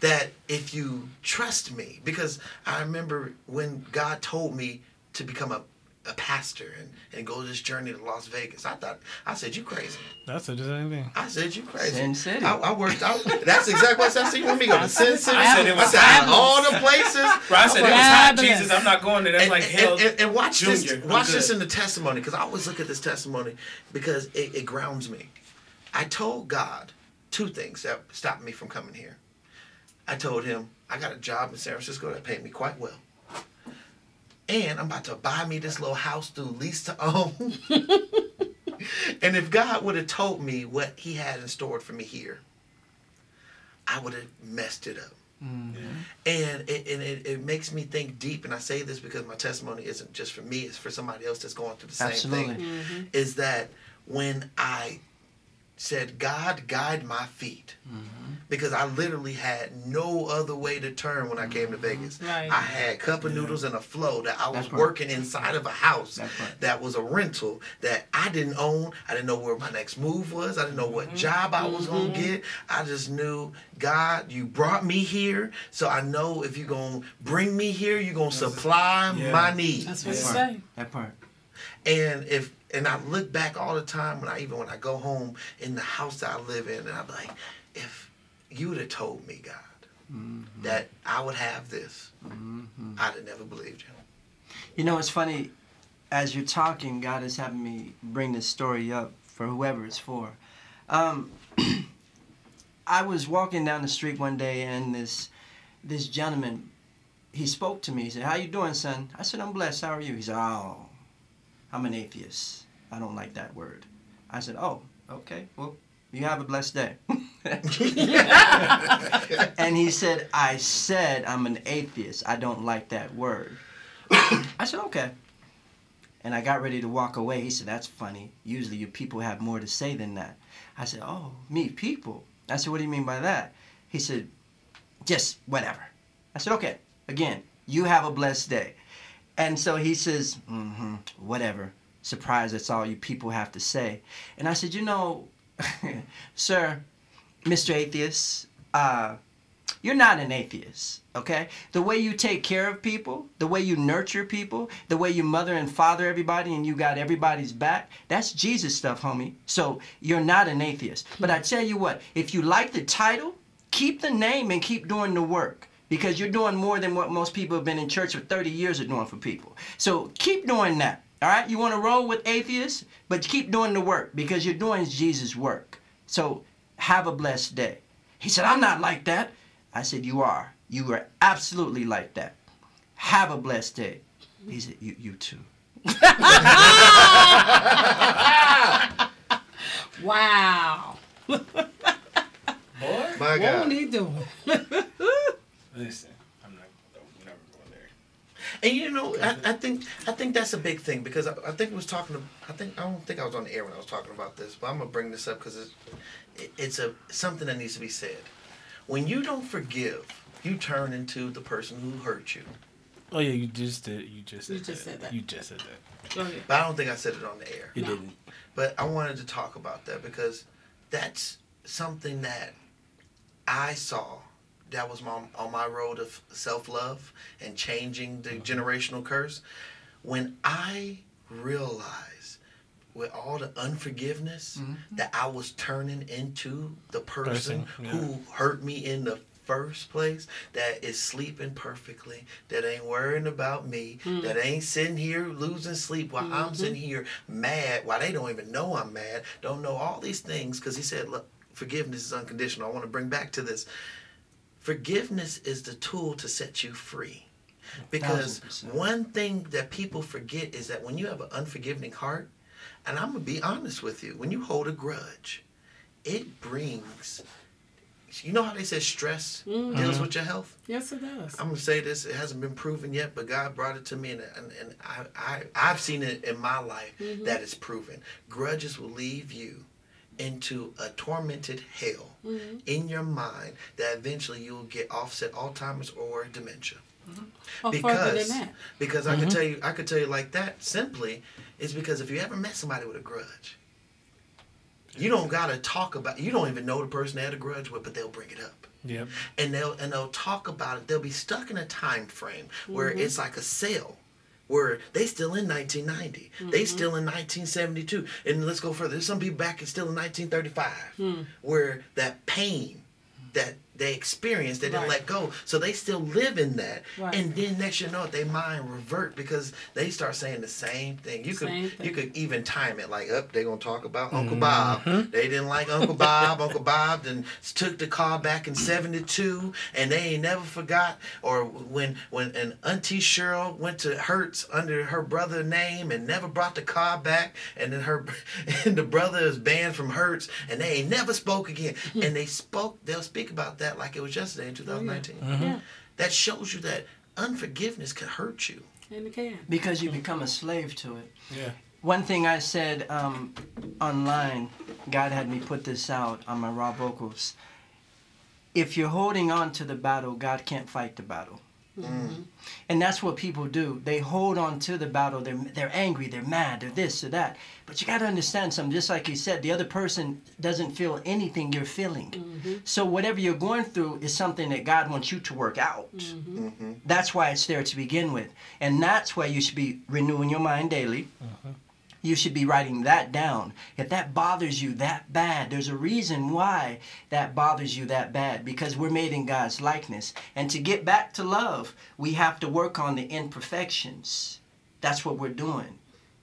Speaker 1: that if you trust me, because I remember when God told me to become a, a pastor and, and go this journey to Las Vegas, I thought, I said, you crazy.
Speaker 3: That's the same thing.
Speaker 1: I said, you crazy.
Speaker 11: Sin City.
Speaker 1: I, I worked out. That's exactly what I said. You want me to go to Sin City?
Speaker 3: I said it was
Speaker 1: I said, all the places.
Speaker 3: Bro, I said it was hot. Jesus, I'm not going there. That's
Speaker 1: and,
Speaker 3: like hell.
Speaker 1: and- and watch this.
Speaker 3: Junior. I'm
Speaker 1: Watch this in the testimony, because I always look at this testimony because it, it grounds me. I told God two things that stopped me from coming here. I told him I got a job in San Francisco that paid me quite well, and I'm about to buy me this little house through lease to own. and if God would have told me what He had in store for me here, I would have messed it up. Mm-hmm. And it, and it, it makes me think deep, and I say this because my testimony isn't just for me, it's for somebody else that's going through the same
Speaker 11: Absolutely.
Speaker 1: thing. Is that when I said, God, guide my feet, mm-hmm. because I literally had no other way to turn when I came to mm-hmm. Vegas.
Speaker 2: Right.
Speaker 1: I had cup of noodles and a flow that I was
Speaker 11: That's right.
Speaker 1: working inside of a house
Speaker 11: right.
Speaker 1: that was a rental that I didn't own. I didn't know where my next move was. I didn't know what mm-hmm. job I was gonna get. I just knew God, you brought me here, so I know if you're gonna bring me here, you're gonna supply
Speaker 3: Yeah.
Speaker 1: my needs.
Speaker 2: That's what
Speaker 11: That
Speaker 2: you
Speaker 11: part.
Speaker 2: say.
Speaker 11: That part.
Speaker 1: And if and I look back all the time when I even when I go home in the house that I live in, and I'm like, if you would have told me, God, that I would have this, I'd have never believed you.
Speaker 11: You know, it's funny. As you're talking, God is having me bring this story up for whoever it's for. Um, I was walking down the street one day, and this this gentleman, he spoke to me. He said, "How you doing, son?" I said, "I'm blessed. How are you?" He said, "Oh, I'm an atheist. I don't like that word." I said, "Oh, okay. Well, you have a blessed day." and he said, "I said I'm an atheist. I don't like that word." I said, okay. And I got ready to walk away. He said, that's funny. Usually you people have more to say than that. I said, oh, me people. I said, what do you mean by that? He said, just whatever. I said, okay. Again, you have a blessed day. And so he says, mm-hmm, whatever. Surprise, that's all you people have to say. And I said, you know, sir, Mr. Atheist, uh, you're not an atheist, okay? The way you take care of people, the way you nurture people, the way you mother and father everybody and you got everybody's back, that's Jesus stuff, homie. So you're not an atheist. But I tell you what, if you like the title, keep the name and keep doing the work because you're doing more than what most people have been in church for 30 years are doing for people. So keep doing that. All right? You want to roll with atheists, but keep doing the work because you're doing Jesus' work. So have a blessed day. He said, I'm not like that. I said, You are. You are absolutely like that. Have a blessed day. He said, You, you too.
Speaker 2: Wow.
Speaker 3: Boy,
Speaker 1: My God.
Speaker 2: Won't he do it?
Speaker 3: listen, I'm not. I'm never going there.
Speaker 1: And you know, I, I think I think that's a big thing because I, I think I was talking to I think I don't think I was on the air when I was talking about this, but I'm gonna bring this up because it's it, it's a something that needs to be said. When you don't forgive, you turn into the person who hurt you.
Speaker 3: Oh yeah, you just did. You just said
Speaker 2: You just
Speaker 3: that.
Speaker 2: said that.
Speaker 3: You just said that.
Speaker 2: Go ahead.
Speaker 1: But I don't think I said it on the air.
Speaker 3: You didn't.
Speaker 1: But I wanted to talk about that because that's something that I saw that was my, on my road of self love and changing the mm-hmm. generational curse. When I realized with all the unforgiveness mm-hmm. that I was turning into the person,
Speaker 3: Person, yeah.
Speaker 1: who hurt me in the first place that is sleeping perfectly that ain't worrying about me mm. that ain't sitting here losing sleep while i'm mm-hmm. sitting here mad while they don't even know i'm mad don't know all these things because he said look forgiveness is unconditional. I want to bring back to this forgiveness is the tool to set you free because one thing that people forget is that when you have an unforgiving heart and i'm gonna be honest with you when you hold a grudge it brings you know how they say stress mm-hmm. deals with your health
Speaker 2: Yes, it does.
Speaker 1: I'm gonna say this. It hasn't been proven yet, but God brought it to me, and and, and I, I I've seen it in my life mm-hmm. that it's proven. Grudges will leave you into a tormented hell mm-hmm. in your mind that eventually you'll get offset Alzheimer's or dementia. Mm-hmm.
Speaker 2: Or further than that.
Speaker 1: because I could mm-hmm. tell you, I could tell you like that simply is because if you ever met somebody with a grudge, you don't gotta talk about. You don't even know the person they had a grudge with, but they'll bring it up
Speaker 3: Yep.
Speaker 1: and they'll and they'll talk about it. They'll be stuck in a time frame where it's like a sale, where they still in 1990, they mm-hmm. still in 1972, and let's go further. There's some people back in still in 1935, hmm. where that pain that they experienced, they didn't
Speaker 2: Right.
Speaker 1: let go, so they still live in that.
Speaker 2: Right.
Speaker 1: And then next you know it, they mind revert because they start saying the same thing. You could
Speaker 2: thing.
Speaker 1: you could even time it like up. They're gonna talk about Uncle mm-hmm. Bob. They didn't like Uncle Bob. Uncle Bob then took the car back in '72, and they ain't never forgot. Or when when an Auntie Cheryl went to Hertz under her brother name and never brought the car back, and then her and the brother is banned from Hertz, and they ain't never spoke again. and they spoke. They'll speak about that like it was yesterday in 2019.
Speaker 2: Yeah,
Speaker 1: That shows you that unforgiveness can hurt you.
Speaker 2: and it can.
Speaker 11: Because you become a slave to it.
Speaker 3: Yeah.
Speaker 11: One thing I said um, online, God had me put this out on my raw vocals. If you're holding on to the battle, God can't fight the battle. Mm-hmm. And that's what people do. They hold on to the battle. They're, they're angry. They're mad. They're this or that. But you got to understand something. Just like you said, the other person doesn't feel anything you're feeling. Mm-hmm. So whatever you're going through is something that God wants you to work out. Mm-hmm. That's why it's there to begin with. And that's why you should be renewing your mind daily. You should be writing that down. If that bothers you that bad, there's a reason why that bothers you that bad because we're made in God's likeness. And to get back to love, we have to work on the imperfections. That's what we're doing.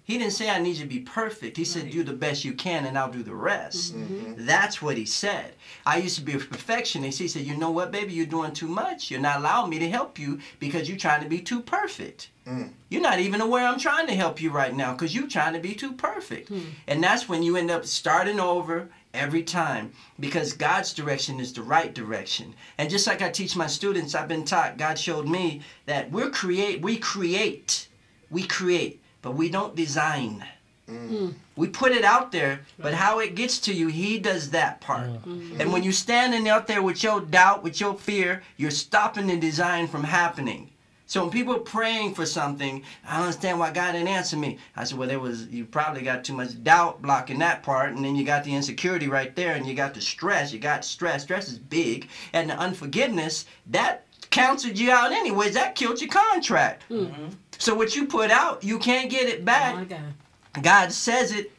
Speaker 11: He didn't say I need you to be perfect. He said do the best you can and I'll do the rest. Mm-hmm. Mm-hmm. That's what he said. I used to be a perfectionist. He said, "You know what, baby? You're doing too much. You're not allowing me to help you because you're trying to be too perfect." Mm. You're not even aware I'm trying to help you right now because you're trying to be too perfect. Hmm. And that's when you end up starting over every time because God's direction is the right direction. And just like I teach my students, I've been taught, God showed me that we're create we create. We create, but we don't design. Mm. Hmm. We put it out there, but how it gets to you, he does that part. Mm-hmm. And when you're standing out there with your doubt, with your fear, you're stopping the design from happening. So when people are praying for something, I don't understand why God didn't answer me. I said, well, there was you probably got too much doubt blocking that part, and then you got the insecurity right there, and you got the stress. You got stress. Stress is big, and the unforgiveness that canceled you out anyways. That killed your contract. Hmm. Mm-hmm. So what you put out, you can't get it back.
Speaker 2: Oh, My God.
Speaker 11: God says it.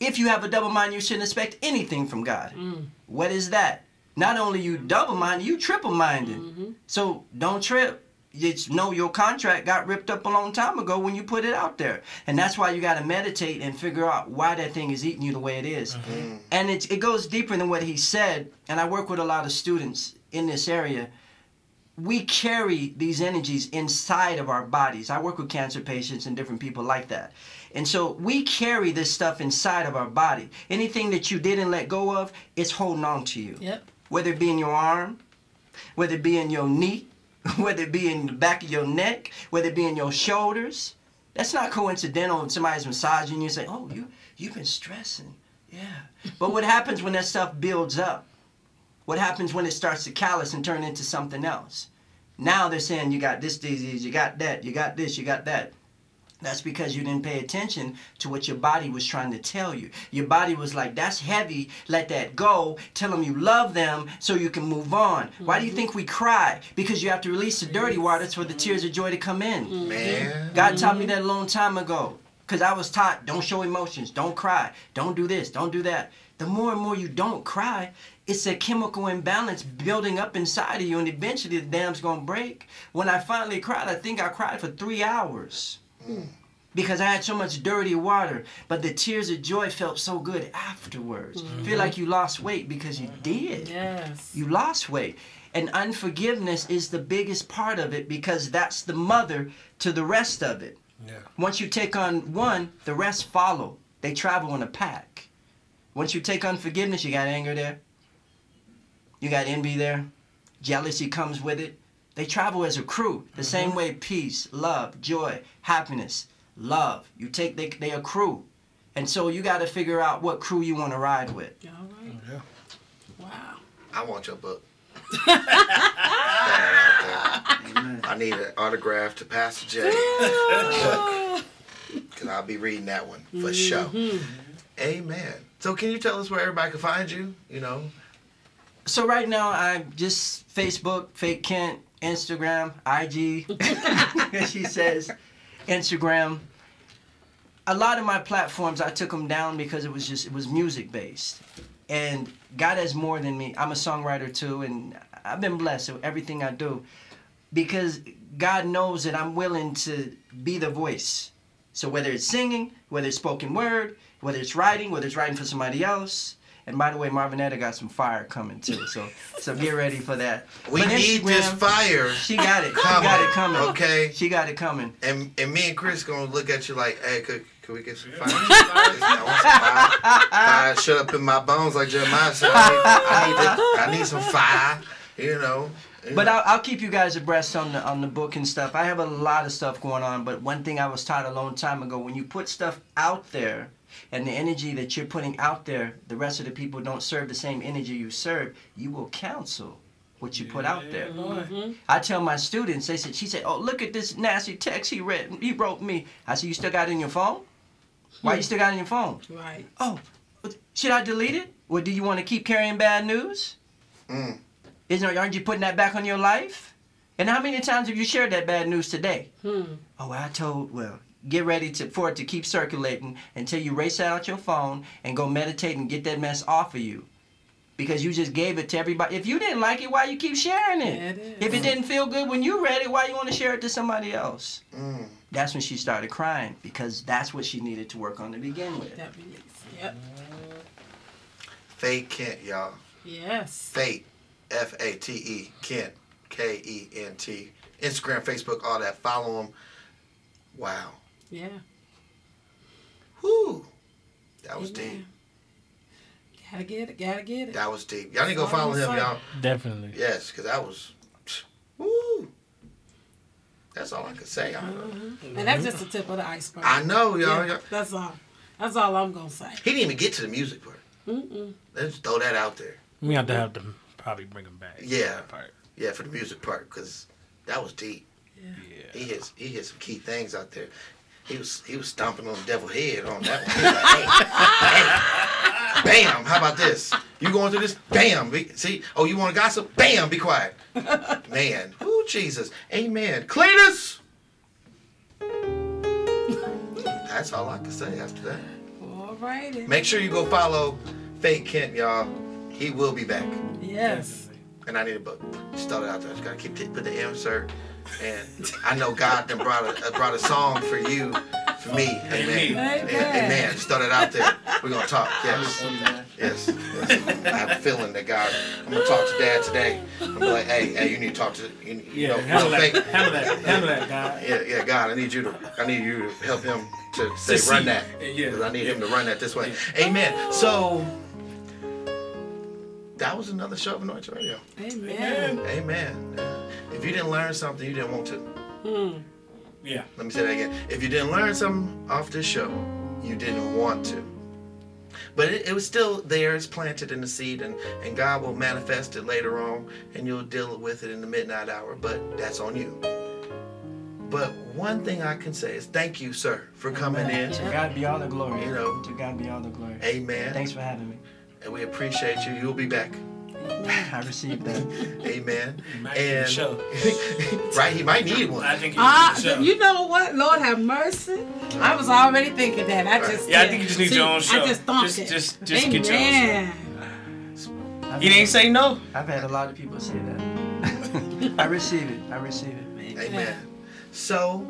Speaker 11: If you have a double mind, you shouldn't expect anything from God. Mm. What is that? Not only you double minded, you triple minded. Mm-hmm. So don't trip. It's know your contract got ripped up a long time ago when you put it out there, and that's why you got to meditate and figure out why that thing is eating you the way it is. Mm-hmm. And it it goes deeper than what he said. And I work with a lot of students in this area we carry these energies inside of our bodies. I work with cancer patients and different people like that. And so we carry this stuff inside of our body. Anything that you didn't let go of, it's holding on to you.
Speaker 2: Yep.
Speaker 11: Whether it be in your arm, whether it be in your knee, whether it be in the back of your neck, whether it be in your shoulders. That's not coincidental when somebody's massaging you and say, Oh, you you've been stressing. Yeah. But what happens when that stuff builds up? What happens when it starts to callous and turn into something else? Now they're saying you got this disease, you got that, you got this, you got that. That's because you didn't pay attention to what your body was trying to tell you. Your body was like, that's heavy, let that go. Tell them you love them so you can move on. Why do you mm-hmm. think we cry? Because you have to release the dirty waters for the mm-hmm. tears of joy to come in. Mm-hmm.
Speaker 1: Man.
Speaker 11: God taught me that a long time ago. Because I was taught, don't show emotions, don't cry, don't do this, don't do that. The more and more you don't cry, it's a chemical imbalance building up inside of you, and eventually the dam's gonna break. When I finally cried, I think I cried for three hours hmm. because I had so much dirty water. But the tears of joy felt so good afterwards. Hmm. Feel like you lost weight because you did.
Speaker 2: Yes.
Speaker 11: You lost weight. And unforgiveness is the biggest part of it because that's the mother to the rest of it.
Speaker 3: Yeah.
Speaker 11: Once you take on one, the rest follow. They travel in a pack. Once you take unforgiveness, you got anger there. You got envy there. Jealousy comes with it. They travel as a crew. The mm-hmm. same way peace, love, joy, happiness, love. You take they they accrue. And so you got to figure out what crew you want to ride with.
Speaker 2: All right.
Speaker 3: Oh, yeah.
Speaker 2: Wow.
Speaker 1: I want your book. Throw that out there. I need an autograph to Pastor J. Because I'll be reading that one for mm-hmm. sure. Amen. So, can you tell us where everybody can find you? You know,
Speaker 11: So right now I'm just Facebook, Faith Kent, Instagram, IG. she says, Instagram. A lot of my platforms I took them down because it was just it was music based, and God has more than me. I'm a songwriter too, and I've been blessed with everything I do, because God knows that I'm willing to be the voice. So whether it's singing, whether it's spoken word, whether it's writing, whether it's writing for somebody else. And by the way, Marvinetta got some fire coming too, so so get ready for that.
Speaker 1: we
Speaker 11: But
Speaker 1: need this Fire.
Speaker 11: She got it. She got it coming.
Speaker 1: Okay.
Speaker 11: She got it coming.
Speaker 1: And and me and Chris gonna look at you like, hey, could, could we get some fire? I want some fire. Fire shut up in my bones like Jeremiah said. I need, I need, I need some fire. You know.
Speaker 11: But I'll, I'll keep you guys abreast on the on the book and stuff. I have a lot of stuff going on, but one thing I was taught a long time ago: when you put stuff out there, and the energy that you're putting out there, the rest of the people don't serve the same energy you serve. You will cancel what you put out there. I tell my students, they said, she said, "Oh, look at this nasty text he read. He wrote me." I said, "You still got it in your phone? Why you still got it in your phone?"
Speaker 2: Right.
Speaker 11: Oh, should I delete it? Or do you want to keep carrying bad news?
Speaker 1: Mm.
Speaker 11: Isn't aren't you putting that back on your life? And how many times have you shared that bad news today?
Speaker 2: Hmm.
Speaker 11: Oh, I told. Well, get ready to for it to keep circulating until you race out your phone and go meditate and get that mess off of you. Because you just gave it to everybody. If you didn't like it, why you keep sharing it?
Speaker 2: Yeah, it is.
Speaker 11: If it didn't feel good when you read it, why you want to share it to somebody else?
Speaker 1: Mm.
Speaker 11: That's when she started crying because that's what she needed to work on to begin with.
Speaker 2: That release. Yep.
Speaker 1: Fate Kent, y'all.
Speaker 2: Yes.
Speaker 1: Fate, F A T E, Kent, K E N T. Instagram, Facebook, all that. Follow them. Wow.
Speaker 2: Yeah.
Speaker 1: Whoo. That was
Speaker 2: Amen.
Speaker 1: deep.
Speaker 2: Gotta get it. Gotta get it.
Speaker 1: That was deep. Y'all need to go follow him,
Speaker 2: saying.
Speaker 1: y'all.
Speaker 3: Definitely.
Speaker 1: Yes, because that was. Woo. That's all I could say. I, uh-huh.
Speaker 2: And uh-huh. that's just the tip of the iceberg.
Speaker 1: I know, y'all.
Speaker 2: Yeah, that's all. That's all I'm gonna say.
Speaker 1: He didn't even get to the music part.
Speaker 2: Mm-mm.
Speaker 1: Let's throw that out there.
Speaker 3: We have to have to probably bring him back.
Speaker 1: Yeah.
Speaker 3: Part.
Speaker 1: Yeah, for the music part, because that was deep. Yeah. He hit he hit some key things out there. He was he was stomping on the devil head on that one. He like, hey, hey, bam! How about this? You going through this? Bam! Be, see? Oh, you want to gossip? Bam! Be quiet. Man, ooh Jesus, Amen. Cletus. That's all I can say after that.
Speaker 2: All righty.
Speaker 1: Make sure you go follow Fate Kent, y'all. He will be back.
Speaker 2: Yes.
Speaker 1: And I need a book. Just throw it out there. Just gotta keep t- put the insert. And I know God then brought a brought a song for you, for me. Amen.
Speaker 2: Amen.
Speaker 1: Amen. Just throw that out there. We're gonna talk. Yes. Yes. yes. I have a feeling that God. I'm gonna talk to Dad today. I'm be like, hey, hey, you need to talk to you, you
Speaker 3: Yeah,
Speaker 1: know,
Speaker 3: handle
Speaker 1: you
Speaker 3: that.
Speaker 1: Fate.
Speaker 3: Handle that. Handle that, God.
Speaker 1: Yeah, yeah, God, I need you to, I need you to help him to say
Speaker 3: see.
Speaker 1: run that,
Speaker 3: Yeah.
Speaker 1: because I need him to run that this way. Amen. So that was another show of Anointed Radio.
Speaker 2: Amen.
Speaker 1: Amen. If you didn't learn something, you didn't want to.
Speaker 2: Hmm.
Speaker 3: Yeah.
Speaker 1: Let me say that again. If you didn't learn something off this show, you didn't want to. But it, it was still there. It's planted in the seed, and, and God will manifest it later on, and you'll deal with it in the midnight hour. But that's on you. But one thing I can say is thank you, sir, for coming in.
Speaker 11: To God be all the glory.
Speaker 1: You know.
Speaker 11: To God be all the glory.
Speaker 1: Amen.
Speaker 11: Thanks for having me.
Speaker 1: And we appreciate you. You'll be back.
Speaker 11: I received that.
Speaker 1: Amen.
Speaker 3: might need a
Speaker 1: And
Speaker 3: show.
Speaker 1: right, he might need one.
Speaker 3: I think you
Speaker 2: Ah,
Speaker 3: need show.
Speaker 2: you know what? Lord have mercy. I was already thinking that. I just
Speaker 3: Yeah, I think you just need
Speaker 2: See,
Speaker 3: your own show.
Speaker 2: I just thumped
Speaker 3: Just-
Speaker 2: it.
Speaker 3: just- just get your own show.
Speaker 2: Amen.
Speaker 3: He didn't say no.
Speaker 11: I've had a lot of people say that. I receive it. I receive it.
Speaker 1: Amen. So,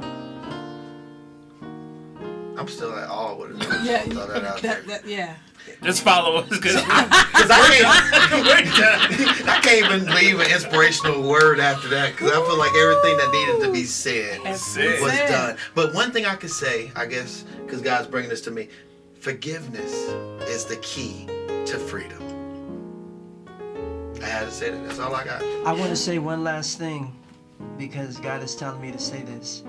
Speaker 1: I'm still at all with it.
Speaker 2: Yeah,
Speaker 1: Throw that out there.
Speaker 2: that, that, yeah.
Speaker 3: Just follow us, cause
Speaker 1: Because I can't, I can't even leave an inspirational word after that. Because I feel like everything that needed to be said
Speaker 2: That's
Speaker 1: was
Speaker 2: it.
Speaker 1: done. But one thing I could say, I guess, because God's bringing this to me, forgiveness is the key to freedom. I had to say that. That's all I got.
Speaker 11: I want to say one last thing because God is telling me to say this.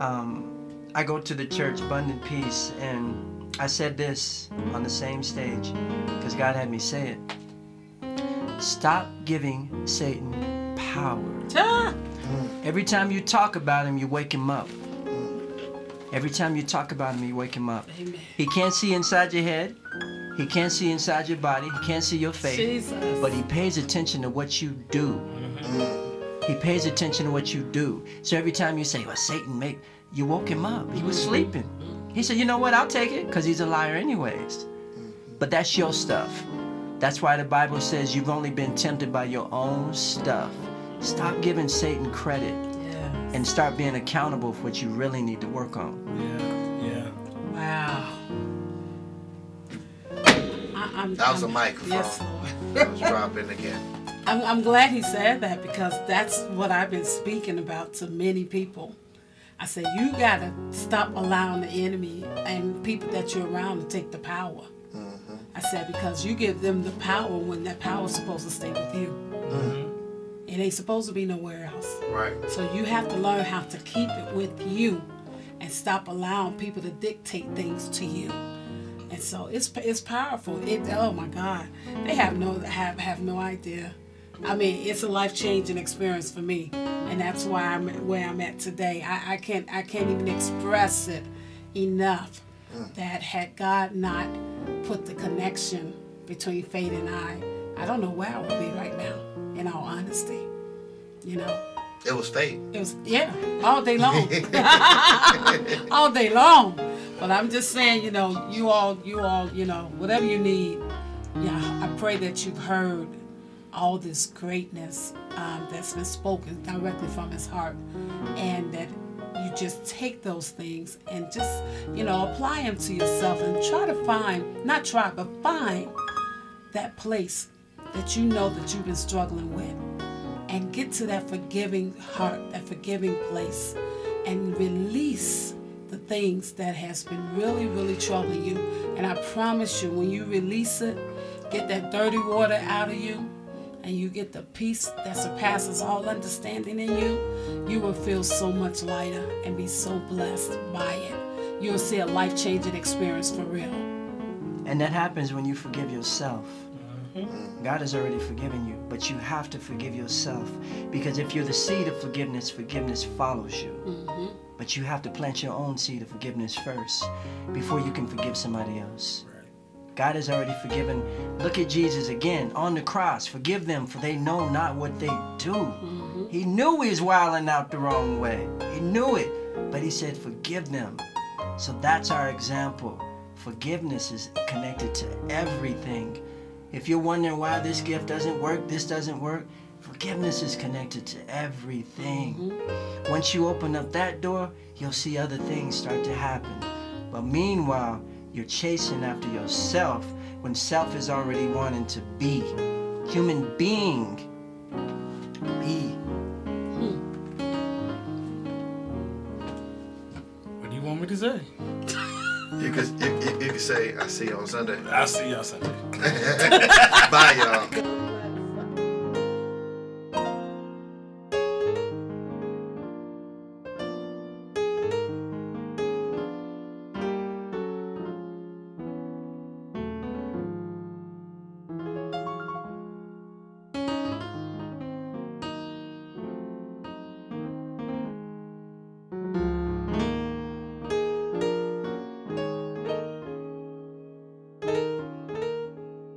Speaker 11: Um, I go to the church, Abundant Peace, and I said this on the same stage because God had me say it. Stop giving Satan power.
Speaker 2: Ah,
Speaker 11: Every time you talk about him, you wake him up. Every time you talk about him, you wake him up.
Speaker 2: Amen.
Speaker 11: He can't see inside your head. He can't see inside your body. He can't see your face.
Speaker 2: Jesus.
Speaker 11: But he pays attention to what you do. He pays attention to what you do. So every time you say, well, Satan make, you woke him up. He was sleeping. He said, you know what, I'll take it, because he's a liar anyways. Mm-hmm. But that's your stuff. That's why the Bible says you've only been tempted by your own stuff. Stop giving Satan credit
Speaker 2: Yeah.
Speaker 11: and start being accountable for what you really need to work on.
Speaker 3: yeah, yeah.
Speaker 2: Wow. I, I'm,
Speaker 1: That was a
Speaker 2: I'm-
Speaker 1: microphone.
Speaker 2: Yes, Lord.
Speaker 1: I was dropping again.
Speaker 2: I'm, I'm glad he said that because that's what I've been speaking about to many people. I said, you got to stop allowing the enemy and people that you're around to take the power. Mm-hmm. I said, because you give them the power when that power is supposed to stay with you. Mm-hmm. It ain't supposed to be nowhere else.
Speaker 1: Right.
Speaker 2: So you have to learn how to keep it with you and stop allowing people to dictate things to you. And so it's it's powerful. It oh my God, they have no have have no idea. I mean, it's a life changing experience for me, and that's why I'm where I'm at today. I, I can't I can't even express it enough. Mm. That had God not put the connection between Fate and I, I don't know where I would be right now. In all honesty, you know.
Speaker 1: It was fate.
Speaker 2: It was yeah, all day long, all day long. But I'm just saying, you know, you all, you all, you know, whatever you need. Yeah, I pray that you've heard all this greatness um, that's been spoken directly from His heart, and that you just take those things and just, you know, apply them to yourself and try to find, not try, but find that place that you know that you've been struggling with and get to that forgiving heart, that forgiving place, and release the things that has been really, really troubling you. And I promise you, when you release it, get that dirty water out of you, and you get the peace that surpasses all understanding in you, you will feel so much lighter and be so blessed by it. You'll see a life changing experience for real.
Speaker 11: And that happens when you forgive yourself. Mm-hmm. God has already forgiven you, but you have to forgive yourself. Because if you're the seed of forgiveness, forgiveness follows you. Mm-hmm. But you have to plant your own seed of forgiveness first before you can forgive somebody else. God has already forgiven. Look at Jesus again on the cross. Forgive them, for they know not what they do. Mm-hmm. He knew he was wilding out the wrong way. He knew it, but he said, Forgive them. So that's our example. Forgiveness is connected to everything. If you're wondering why this gift doesn't work, this doesn't work, forgiveness is connected to everything. Mm-hmm. Once you open up that door, you'll see other things start to happen. But meanwhile, you're chasing after yourself when self is already wanting to be. Human being. Be.
Speaker 3: What do you want me to say?
Speaker 1: You could, you, you, you could say, I see you on Sunday.
Speaker 3: I'll see y'all Sunday.
Speaker 1: Bye, y'all.